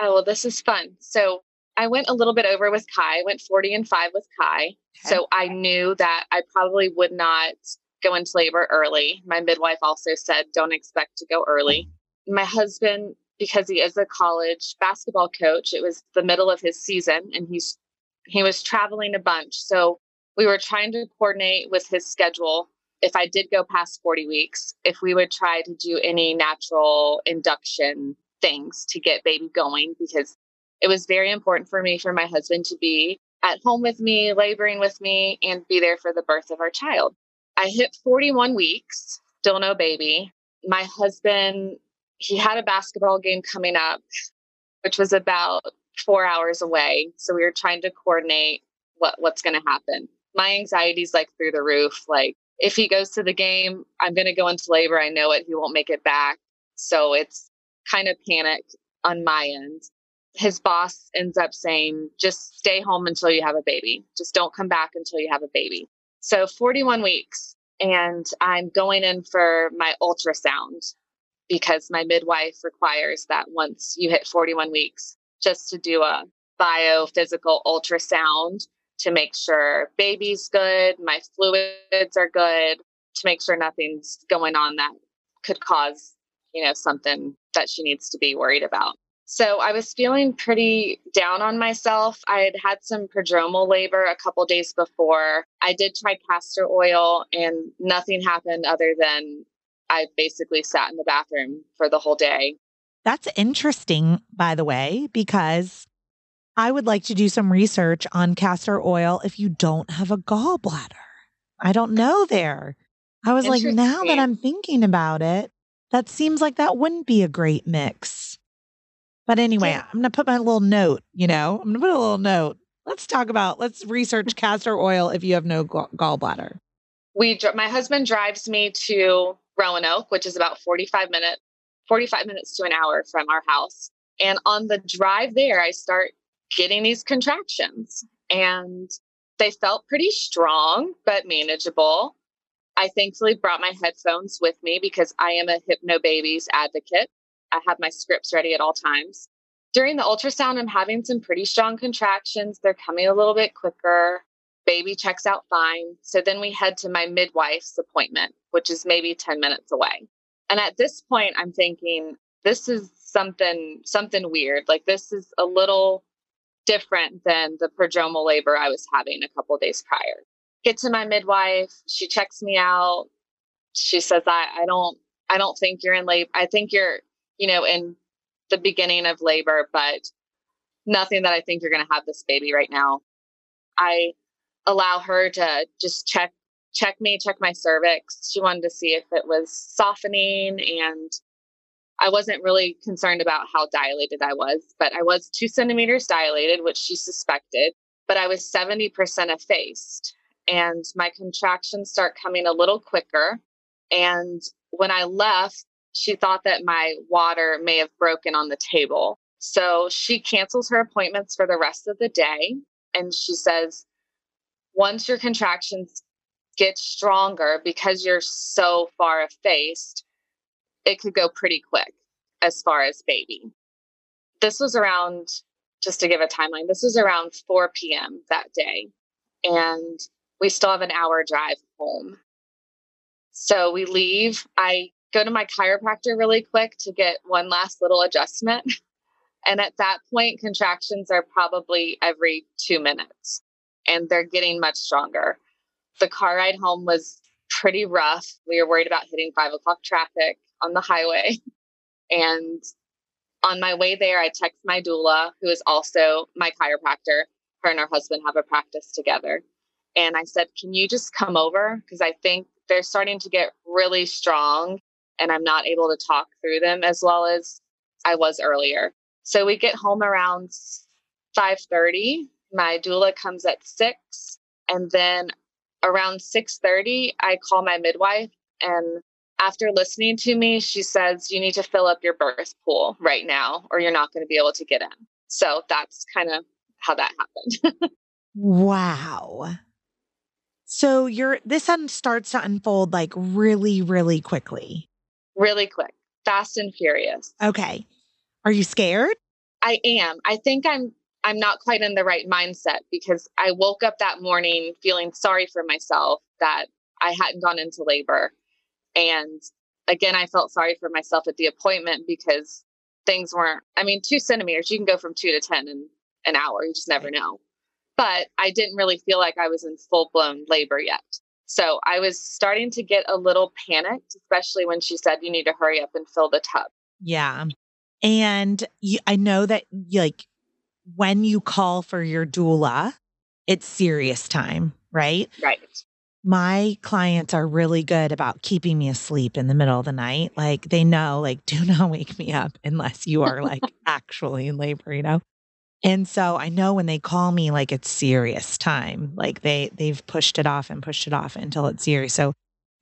B: Oh, well, this is fun. So I went a little bit over with Kai. I went 40 and 5 with Kai. Okay. So I knew that I probably would not go into labor early. My midwife also said, don't expect to go early. My husband, because he is a college basketball coach, it was the middle of his season and he's he was traveling a bunch. So we were trying to coordinate with his schedule if I did go past 40 weeks, if we would try to do any natural induction things to get baby going because it was very important for me for my husband to be at home with me, laboring with me, and be there for the birth of our child. I hit 41 weeks, still no baby. My husband, he had a basketball game coming up, which was about four hours away. So we were trying to coordinate what, what's going to happen. My anxiety's like through the roof. Like, if he goes to the game, I'm going to go into labor. I know it. He won't make it back. So it's kind of panic on my end. His boss ends up saying, just stay home until you have a baby. Just don't come back until you have a baby. So 41 weeks, and I'm going in for my ultrasound because my midwife requires that once you hit 41 weeks, just to do a biophysical ultrasound to make sure baby's good, my fluids are good, to make sure nothing's going on that could cause, you know, something that she needs to be worried about. So I was feeling pretty down on myself. I had had some prodromal labor a couple days before. I did try castor oil and nothing happened other than I basically sat in the bathroom for the whole day.
A: That's interesting, by the way, because I would like to do some research on castor oil if you don't have a gallbladder. I don't know there. I was like, now that I'm thinking about it, that seems like that wouldn't be a great mix. But anyway, I'm going to put my little note, you know, I'm going to put a little note. Let's talk about, let's research castor oil if you have no gallbladder.
B: We, my husband drives me to Roanoke, which is about 45 minutes, 45 minutes to an hour from our house. And on the drive there, I start getting these contractions and they felt pretty strong, but manageable. I thankfully brought my headphones with me because I am a Hypnobabies advocate. I have my scripts ready at all times. During the ultrasound, I'm having some pretty strong contractions. They're coming a little bit quicker. Baby checks out fine. So then we head to my midwife's appointment, which is maybe 10 minutes away. And at this point, I'm thinking, this is something something weird. Like this is a little different than the prodromal labor I was having a couple days prior. Get to my midwife, she checks me out. She says, I, I don't I don't think you're in labor. I think you're you know, in the beginning of labor, but nothing that I think you're going to have this baby right now. I allow her to just check check me, check my cervix. She wanted to see if it was softening and I wasn't really concerned about how dilated I was, but I was two centimeters dilated, which she suspected, but I was 70% effaced. And my contractions start coming a little quicker. And when I left, she thought that my water may have broken on the table. So she cancels her appointments for the rest of the day. And she says, once your contractions get stronger, because you're so far effaced, it could go pretty quick as far as baby. This was around, just to give a timeline, this was around 4 p.m. that day. And we still have an hour drive home. So we leave. I go to my chiropractor really quick to get one last little adjustment. And at that point, contractions are probably every two minutes and they're getting much stronger. The car ride home was pretty rough. We were worried about hitting five o'clock traffic on the highway. And On my way there, I text my doula, who is also my chiropractor. Her and her husband have a practice together. And I said, Can you just come over? Because I think they're starting to get really strong and I'm not able to talk through them as well as I was earlier. So we get home around 5:30. My doula comes at 6 and then around 6:30 I call my midwife and after listening to me she says you need to fill up your birth pool right now or you're not going to be able to get in. So that's kind of how that happened.
A: wow. So you're this un- starts to unfold like really, really quickly.
B: Really quick, fast and furious.
A: Okay. Are you scared?
B: I am. I think I'm I'm not quite in the right mindset because I woke up that morning feeling sorry for myself that I hadn't gone into labor. And again, I felt sorry for myself at the appointment because things weren't, I mean, two centimeters, you can go from two to 10 in an hour. You just never know but I didn't really feel like I was in full blown labor yet. So I was starting to get a little panicked, especially when she said, you need to hurry up and fill the tub.
A: Yeah. And you, I know that like when you call for your doula, it's serious time, right?
B: Right.
A: My clients are really good about keeping me asleep in the middle of the night. Like they know, like, do not wake me up unless you are like actually in labor, you know? And so I know when they call me like it's serious time, like they they've pushed it off and pushed it off until it's serious. So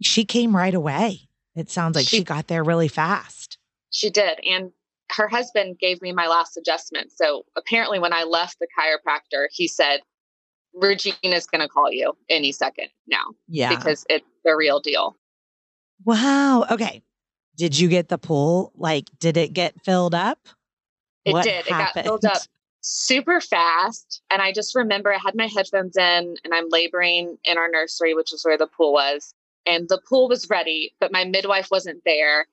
A: she came right away. It sounds like she, she got there really fast.
B: She did. And her husband gave me my last adjustment. So apparently when I left the chiropractor, he said, Regina's going to call you any second now.
A: Yeah.
B: Because it's the real deal.
A: Wow. Okay. Did you get the pool? Like, did it get filled up?
B: It what did. Happened? It got filled up super fast. And I just remember I had my headphones in and I'm laboring in our nursery, which is where the pool was. And the pool was ready, but my midwife wasn't there.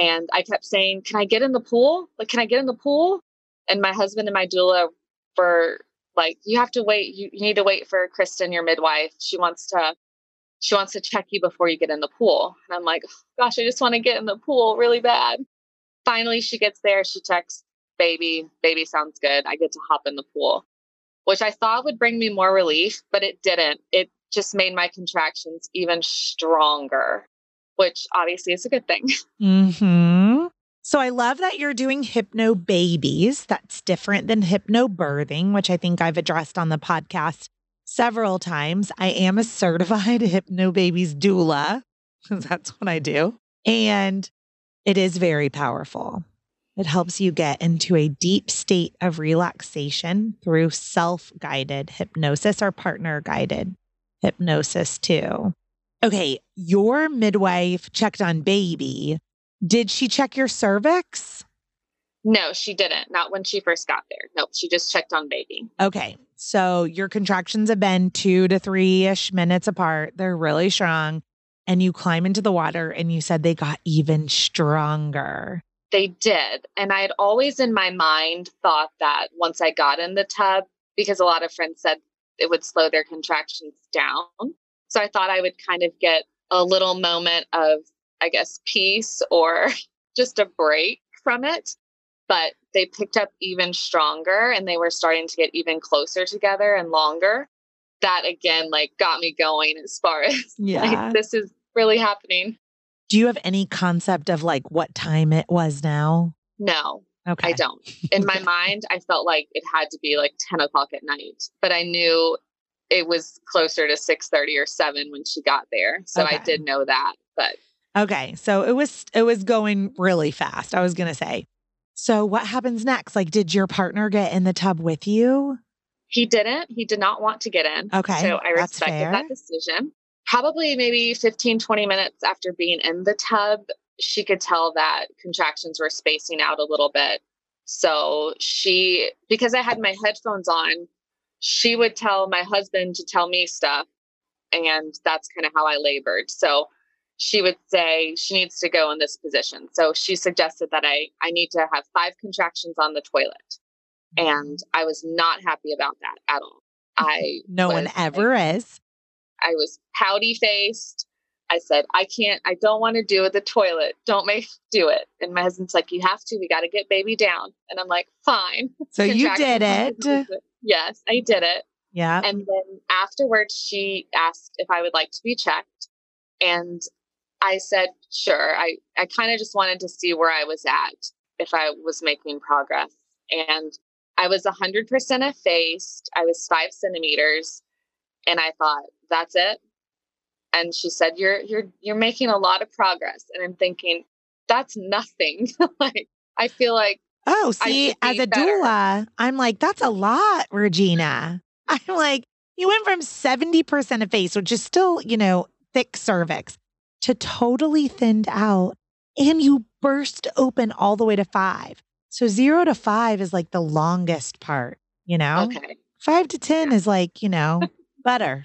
B: And I kept saying, Can I get in the pool? Like, can I get in the pool? And my husband and my doula were like, You have to wait. You, you need to wait for Kristen, your midwife. She wants to. She wants to check you before you get in the pool. And I'm like, gosh, I just want to get in the pool really bad. Finally, she gets there. She checks baby, baby sounds good. I get to hop in the pool, which I thought would bring me more relief, but it didn't. It just made my contractions even stronger, which obviously is a good thing.
A: hmm So I love that you're doing Hypnobabies. That's different than hypno birthing, which I think I've addressed on the podcast several times. I am a certified Hypnobabies doula because that's what I do. And it is very powerful. It helps you get into a deep state of relaxation through self guided hypnosis or partner guided hypnosis, too. Okay, your midwife checked on baby. Did she check your cervix?
B: No, she didn't. Not when she first got there. Nope, she just checked on baby.
A: Okay. So your contractions have been two to three ish minutes apart. They're really strong. And you climb into the water and you said they got even stronger.
B: They did. And I had always in my mind thought that once I got in the tub, because a lot of friends said it would slow their contractions down. So I thought I would kind of get a little moment of, I guess, peace or just a break from it. But they picked up even stronger and they were starting to get even closer together and longer. That again, like, got me going as far as yeah. like, this is really happening.
A: Do you have any concept of like what time it was now?
B: No. Okay. I don't. In my mind, I felt like it had to be like 10 o'clock at night, but I knew it was closer to 6:30 or 7 when she got there. So okay. I did know that. But
A: okay. So it was it was going really fast. I was gonna say. So what happens next? Like, did your partner get in the tub with you?
B: He didn't. He did not want to get in.
A: Okay.
B: So I respected that decision probably maybe 15, 20 minutes after being in the tub, she could tell that contractions were spacing out a little bit. So she, because I had my headphones on, she would tell my husband to tell me stuff. And that's kind of how I labored. So she would say she needs to go in this position. So she suggested that I, I need to have five contractions on the toilet. Mm-hmm. And I was not happy about that at all. I
A: no one ever like, is.
B: I was pouty faced. I said, I can't, I don't want to do it. the toilet. Don't make do it. And my husband's like, You have to, we got to get baby down. And I'm like, Fine.
A: So you did it.
B: Yes, I did it.
A: Yeah.
B: And then afterwards, she asked if I would like to be checked. And I said, Sure. I, I kind of just wanted to see where I was at, if I was making progress. And I was 100% effaced. I was five centimeters. And I thought, That's it and she said you're you're you're making a lot of progress and i'm thinking that's nothing like i feel like
A: oh see as a better. doula i'm like that's a lot regina i'm like you went from 70% effaced which is still you know thick cervix to totally thinned out and you burst open all the way to five so zero to five is like the longest part you know
B: okay
A: five to ten yeah. is like you know butter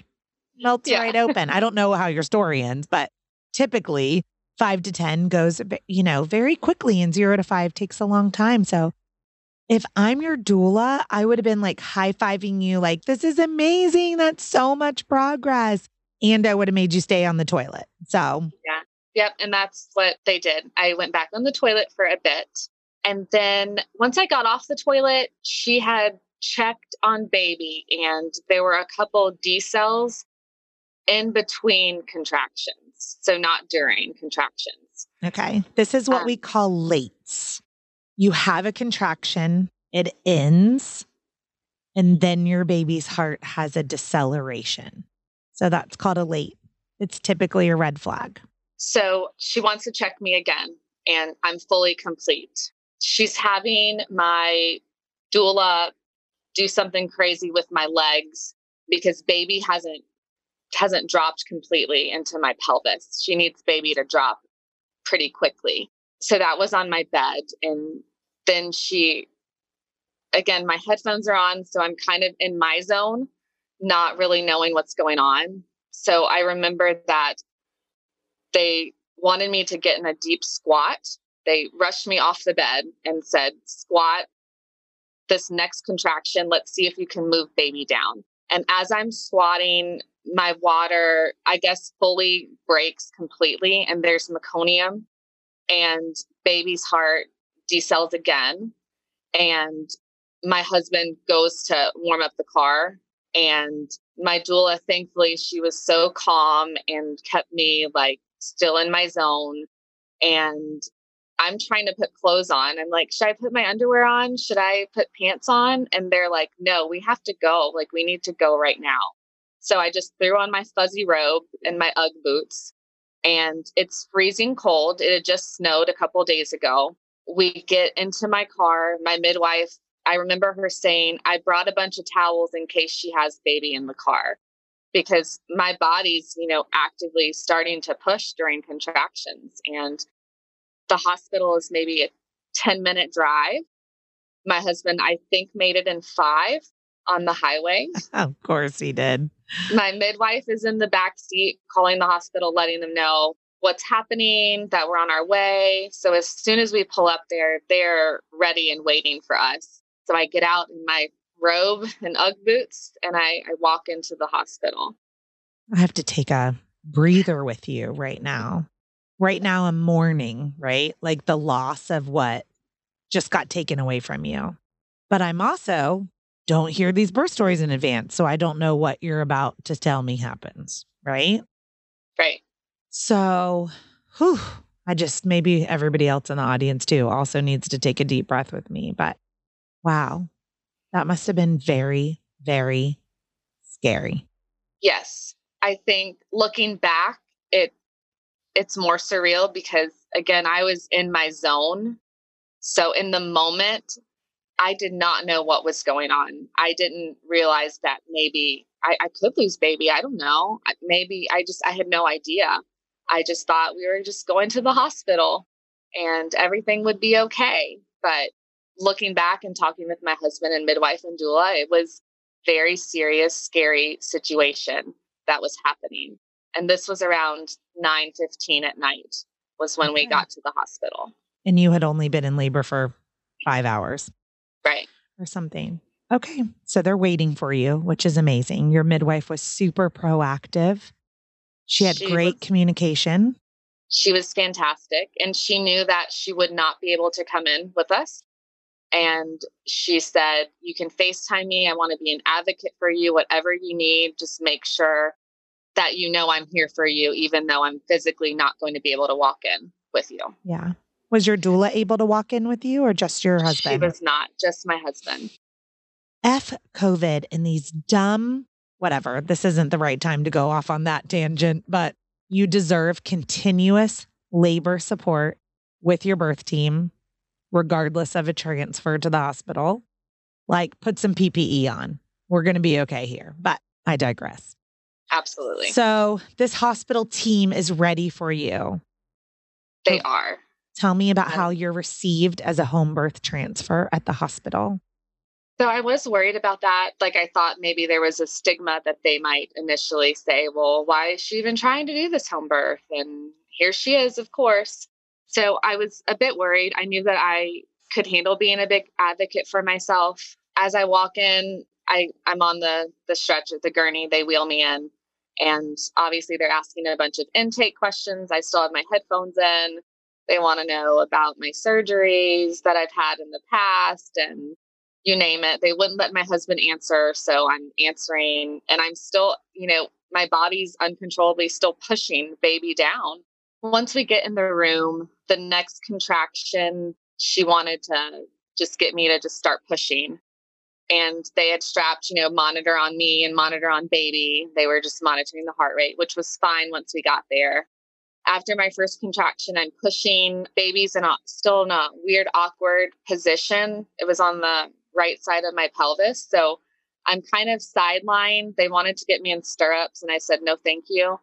A: melts yeah. right open. I don't know how your story ends, but typically five to 10 goes, you know, very quickly and zero to five takes a long time. So if I'm your doula, I would have been like high fiving you, like, this is amazing. That's so much progress. And I would have made you stay on the toilet. So,
B: yeah. Yep. And that's what they did. I went back on the toilet for a bit. And then once I got off the toilet, she had checked on baby and there were a couple decels in between contractions. So not during contractions.
A: Okay. This is what um, we call lates. You have a contraction, it ends, and then your baby's heart has a deceleration. So that's called a late. It's typically a red flag.
B: So she wants to check me again, and I'm fully complete. She's having my doula do something crazy with my legs because baby hasn't hasn't dropped completely into my pelvis. She needs baby to drop pretty quickly. So that was on my bed. And then she, again, my headphones are on. So I'm kind of in my zone, not really knowing what's going on. So I remember that they wanted me to get in a deep squat. They rushed me off the bed and said, squat this next contraction. Let's see if you can move baby down. And as I'm squatting, my water, I guess, fully breaks completely, and there's meconium, and baby's heart decels again. And my husband goes to warm up the car, and my doula, thankfully, she was so calm and kept me like still in my zone. And I'm trying to put clothes on. I'm like, should I put my underwear on? Should I put pants on? And they're like, no, we have to go. Like, we need to go right now. So I just threw on my fuzzy robe and my Ugg boots. And it's freezing cold. It had just snowed a couple days ago. We get into my car. My midwife, I remember her saying, I brought a bunch of towels in case she has baby in the car because my body's, you know, actively starting to push during contractions. And the hospital is maybe a 10 minute drive. My husband, I think, made it in five on the highway.
A: of course he did.
B: My midwife is in the back seat calling the hospital, letting them know what's happening, that we're on our way. So as soon as we pull up there, they're ready and waiting for us. So I get out in my robe and Ugg boots and I, I walk into the hospital.
A: I have to take a breather with you right now. Right now, I'm mourning, right? Like the loss of what just got taken away from you. But I'm also don't hear these birth stories in advance. So I don't know what you're about to tell me happens. Right.
B: Right.
A: So, whew, I just maybe everybody else in the audience too also needs to take a deep breath with me. But wow, that must have been very, very scary.
B: Yes. I think looking back, it it's more surreal because again, I was in my zone. So in the moment, I did not know what was going on. I didn't realize that maybe I, I could lose baby. I don't know. Maybe I just, I had no idea. I just thought we were just going to the hospital and everything would be okay. But looking back and talking with my husband and midwife and doula, it was very serious, scary situation that was happening. And this was around 9:15 at night was when okay. we got to the hospital.
A: And you had only been in labor for five hours.
B: Right.
A: Or something. Okay. So they're waiting for you, which is amazing. Your midwife was super proactive. She had she great was, communication.
B: She was fantastic. And she knew that she would not be able to come in with us. And she said, You can FaceTime me. I want to be an advocate for you. Whatever you need, just make sure that you know I'm here for you, even though I'm physically not going to be able to walk in with you.
A: Yeah. Was your doula able to walk in with you or just your husband?
B: She was not, just my husband.
A: F COVID and these dumb, whatever. This isn't the right time to go off on that tangent, but you deserve continuous labor support with your birth team, regardless of a transfer to the hospital. Like, put some PPE on. We're going to be okay here. But I digress.
B: Absolutely.
A: So, this hospital team is ready for you.
B: They are.
A: Tell me about how you're received as a home birth transfer at the hospital.
B: So I was worried about that. Like I thought maybe there was a stigma that they might initially say, well, why is she even trying to do this home birth? And here she is, of course. So I was a bit worried. I knew that I could handle being a big advocate for myself. As I walk in, I, I'm on the the stretch of the gurney. They wheel me in. And obviously they're asking a bunch of intake questions. I still have my headphones in. They want to know about my surgeries that I've had in the past and you name it. They wouldn't let my husband answer. So I'm answering and I'm still, you know, my body's uncontrollably still pushing baby down. Once we get in the room, the next contraction, she wanted to just get me to just start pushing. And they had strapped, you know, monitor on me and monitor on baby. They were just monitoring the heart rate, which was fine once we got there. After my first contraction, I'm pushing babies in a still in a weird, awkward position. It was on the right side of my pelvis. So I'm kind of sidelined. They wanted to get me in stirrups, and I said, no, thank you.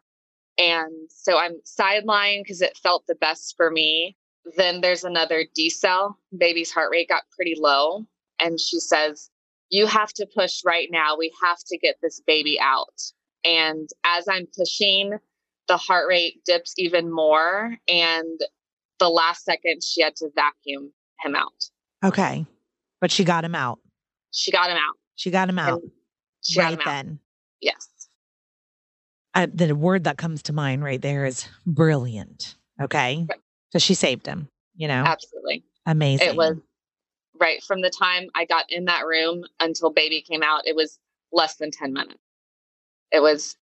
B: And so I'm sidelined because it felt the best for me. Then there's another decel. Baby's heart rate got pretty low. And she says, You have to push right now. We have to get this baby out. And as I'm pushing, the heart rate dips even more. And the last second, she had to vacuum him out.
A: Okay. But she got him out.
B: She got him out.
A: She got him out. She right then.
B: Yes.
A: I, the word that comes to mind right there is brilliant. Okay. Right. So she saved him, you know?
B: Absolutely.
A: Amazing.
B: It was right from the time I got in that room until baby came out, it was less than 10 minutes. It was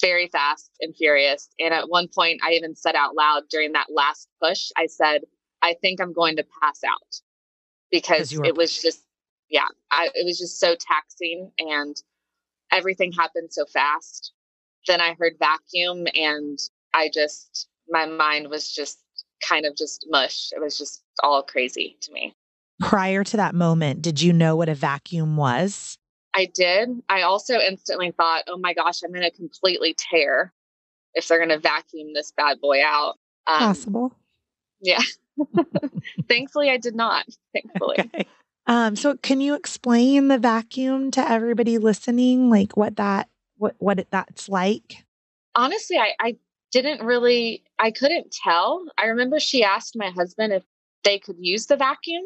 B: very fast and furious. And at one point, I even said out loud during that last push, I said, I think I'm going to pass out. Because it was just yeah I, it was just so taxing and everything happened so fast. Then i heard vacuum and i just my mind was just kind of just mush. It was just all crazy to me.
A: Prior to that moment did you know what a vacuum was
B: i did i also instantly thought oh my gosh i'm going to completely tear if they're going to vacuum this bad boy out
A: um, possible
B: yeah Thankfully, I did not. Thankfully. Okay.
A: Um, so can you explain the vacuum to everybody listening, like what that what what it, that's like?
B: Honestly, I, I didn't really I couldn't tell. I remember she asked my husband if they could use the vacuum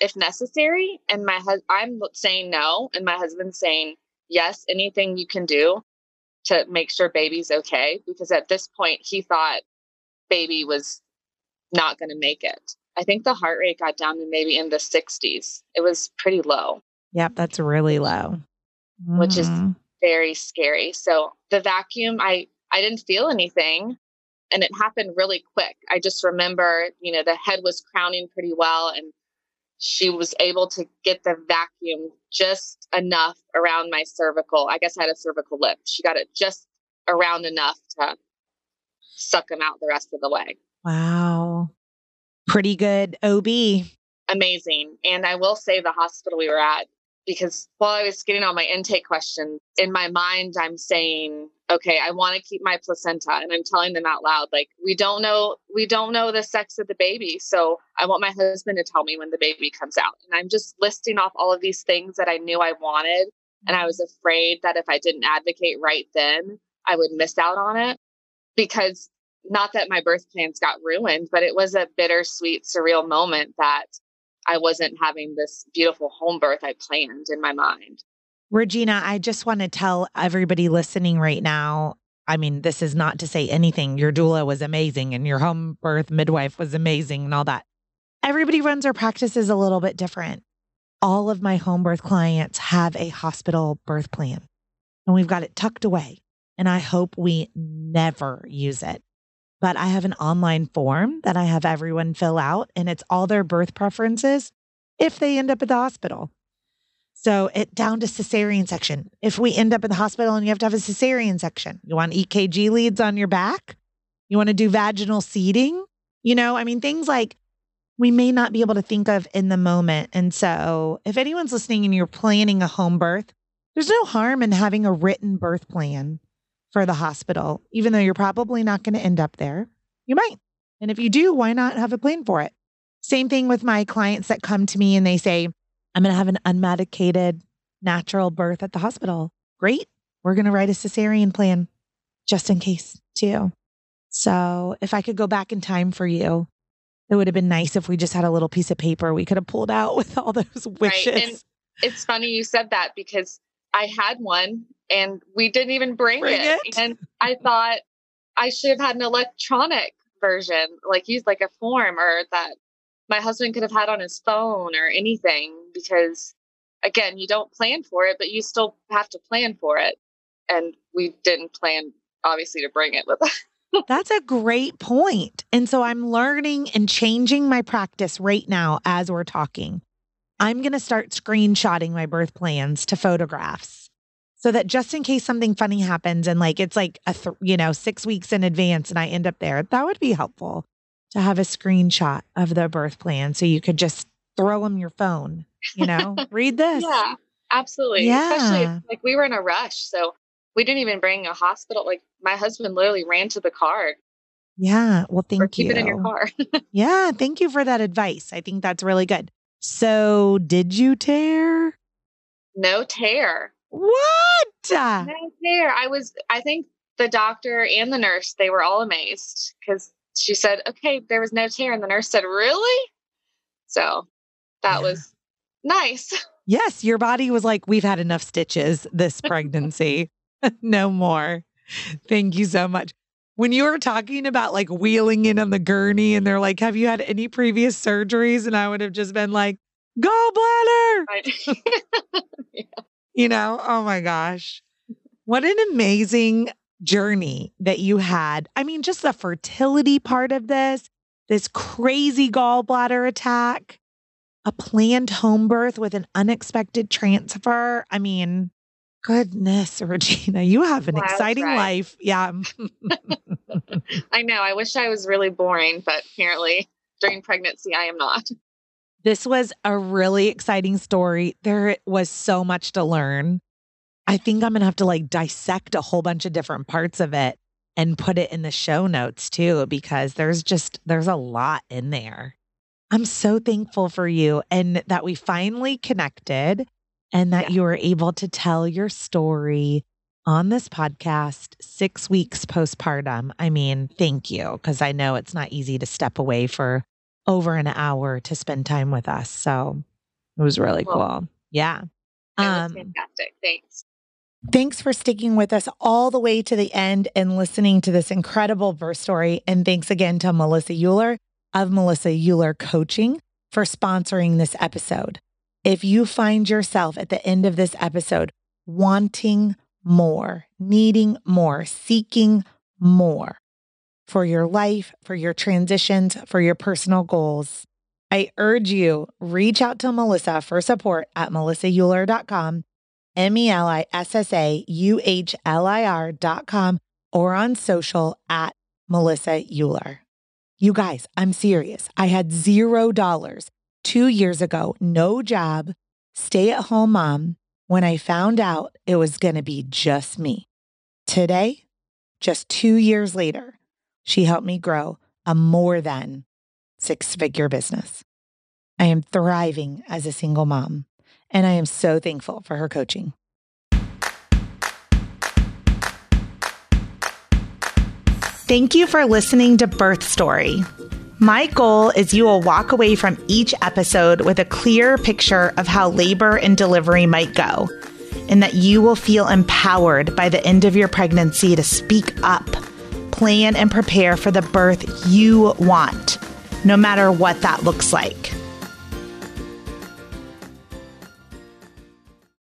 B: if necessary, and my husband I'm saying no, and my husband's saying yes. Anything you can do to make sure baby's okay, because at this point he thought baby was not going to make it. I think the heart rate got down to maybe in the 60s. It was pretty low.
A: Yep, that's really low.
B: Mm. Which is mm-hmm. very scary. So the vacuum, I I didn't feel anything and it happened really quick. I just remember, you know, the head was crowning pretty well and she was able to get the vacuum just enough around my cervical. I guess I had a cervical lip. She got it just around enough to suck him out the rest of the way.
A: Wow. Pretty good OB.
B: Amazing. And I will say the hospital we were at, because while I was getting all my intake questions, in my mind, I'm saying, okay, I want to keep my placenta. And I'm telling them out loud, like, we don't know, we don't know the sex of the baby. So I want my husband to tell me when the baby comes out. And I'm just listing off all of these things that I knew I wanted. And I was afraid that if I didn't advocate right then, I would miss out on it because not that my birth plans got ruined, but it was a bittersweet, surreal moment that I wasn't having this beautiful home birth I planned in my mind.
A: Regina, I just want to tell everybody listening right now I mean, this is not to say anything. Your doula was amazing and your home birth midwife was amazing and all that. Everybody runs their practices a little bit different. All of my home birth clients have a hospital birth plan and we've got it tucked away. And I hope we never use it. But I have an online form that I have everyone fill out, and it's all their birth preferences if they end up at the hospital. So it down to cesarean section. If we end up in the hospital and you have to have a cesarean section, you want EKG leads on your back? You want to do vaginal seeding? You know, I mean, things like we may not be able to think of in the moment. And so if anyone's listening and you're planning a home birth, there's no harm in having a written birth plan for the hospital, even though you're probably not going to end up there. You might. And if you do, why not have a plan for it? Same thing with my clients that come to me and they say, I'm going to have an unmedicated natural birth at the hospital. Great. We're going to write a cesarean plan just in case, too. So if I could go back in time for you, it would have been nice if we just had a little piece of paper we could have pulled out with all those wishes. Right.
B: And it's funny you said that because I had one and we didn't even bring, bring it. it. And I thought I should have had an electronic version, like use like a form or that my husband could have had on his phone or anything because again, you don't plan for it, but you still have to plan for it. And we didn't plan obviously to bring it with us.
A: That's a great point. And so I'm learning and changing my practice right now as we're talking. I'm going to start screenshotting my birth plans to photographs so that just in case something funny happens and like it's like a th- you know 6 weeks in advance and I end up there that would be helpful to have a screenshot of the birth plan so you could just throw them your phone you know read this
B: yeah absolutely yeah. especially like we were in a rush so we didn't even bring a hospital like my husband literally ran to the car
A: yeah well thank or
B: keep
A: you
B: keep it in your car
A: yeah thank you for that advice i think that's really good so, did you tear?
B: No tear.
A: What?
B: No tear. I was, I think the doctor and the nurse, they were all amazed because she said, okay, there was no tear. And the nurse said, really? So that yeah. was nice.
A: Yes, your body was like, we've had enough stitches this pregnancy. no more. Thank you so much when you were talking about like wheeling in on the gurney and they're like, have you had any previous surgeries? And I would have just been like, gallbladder. yeah. You know, oh my gosh. What an amazing journey that you had. I mean, just the fertility part of this, this crazy gallbladder attack, a planned home birth with an unexpected transfer. I mean, Goodness, Regina, you have an Wild exciting ride. life. Yeah.
B: I know. I wish I was really boring, but apparently during pregnancy, I am not.
A: This was a really exciting story. There was so much to learn. I think I'm going to have to like dissect a whole bunch of different parts of it and put it in the show notes too, because there's just, there's a lot in there. I'm so thankful for you and that we finally connected and that yeah. you were able to tell your story on this podcast six weeks postpartum. I mean, thank you, because I know it's not easy to step away for over an hour to spend time with us. So it was really cool. cool. Yeah.
B: Um, fantastic. Thanks.
A: Thanks for sticking with us all the way to the end and listening to this incredible birth story. And thanks again to Melissa Uhler of Melissa Uhler Coaching for sponsoring this episode. If you find yourself at the end of this episode wanting more, needing more, seeking more for your life, for your transitions, for your personal goals, I urge you reach out to Melissa for support at melissauhler.com, M E L I S S A U H L I R.com, or on social at Melissa Uhler. You guys, I'm serious. I had zero dollars two years ago, no job, stay at home mom, when I found out it was going to be just me. Today, just two years later, she helped me grow a more than six figure business. I am thriving as a single mom, and I am so thankful for her coaching. Thank you for listening to Birth Story. My goal is you will walk away from each episode with a clear picture of how labor and delivery might go. and that you will feel empowered by the end of your pregnancy to speak up, plan, and prepare for the birth you want, no matter what that looks like.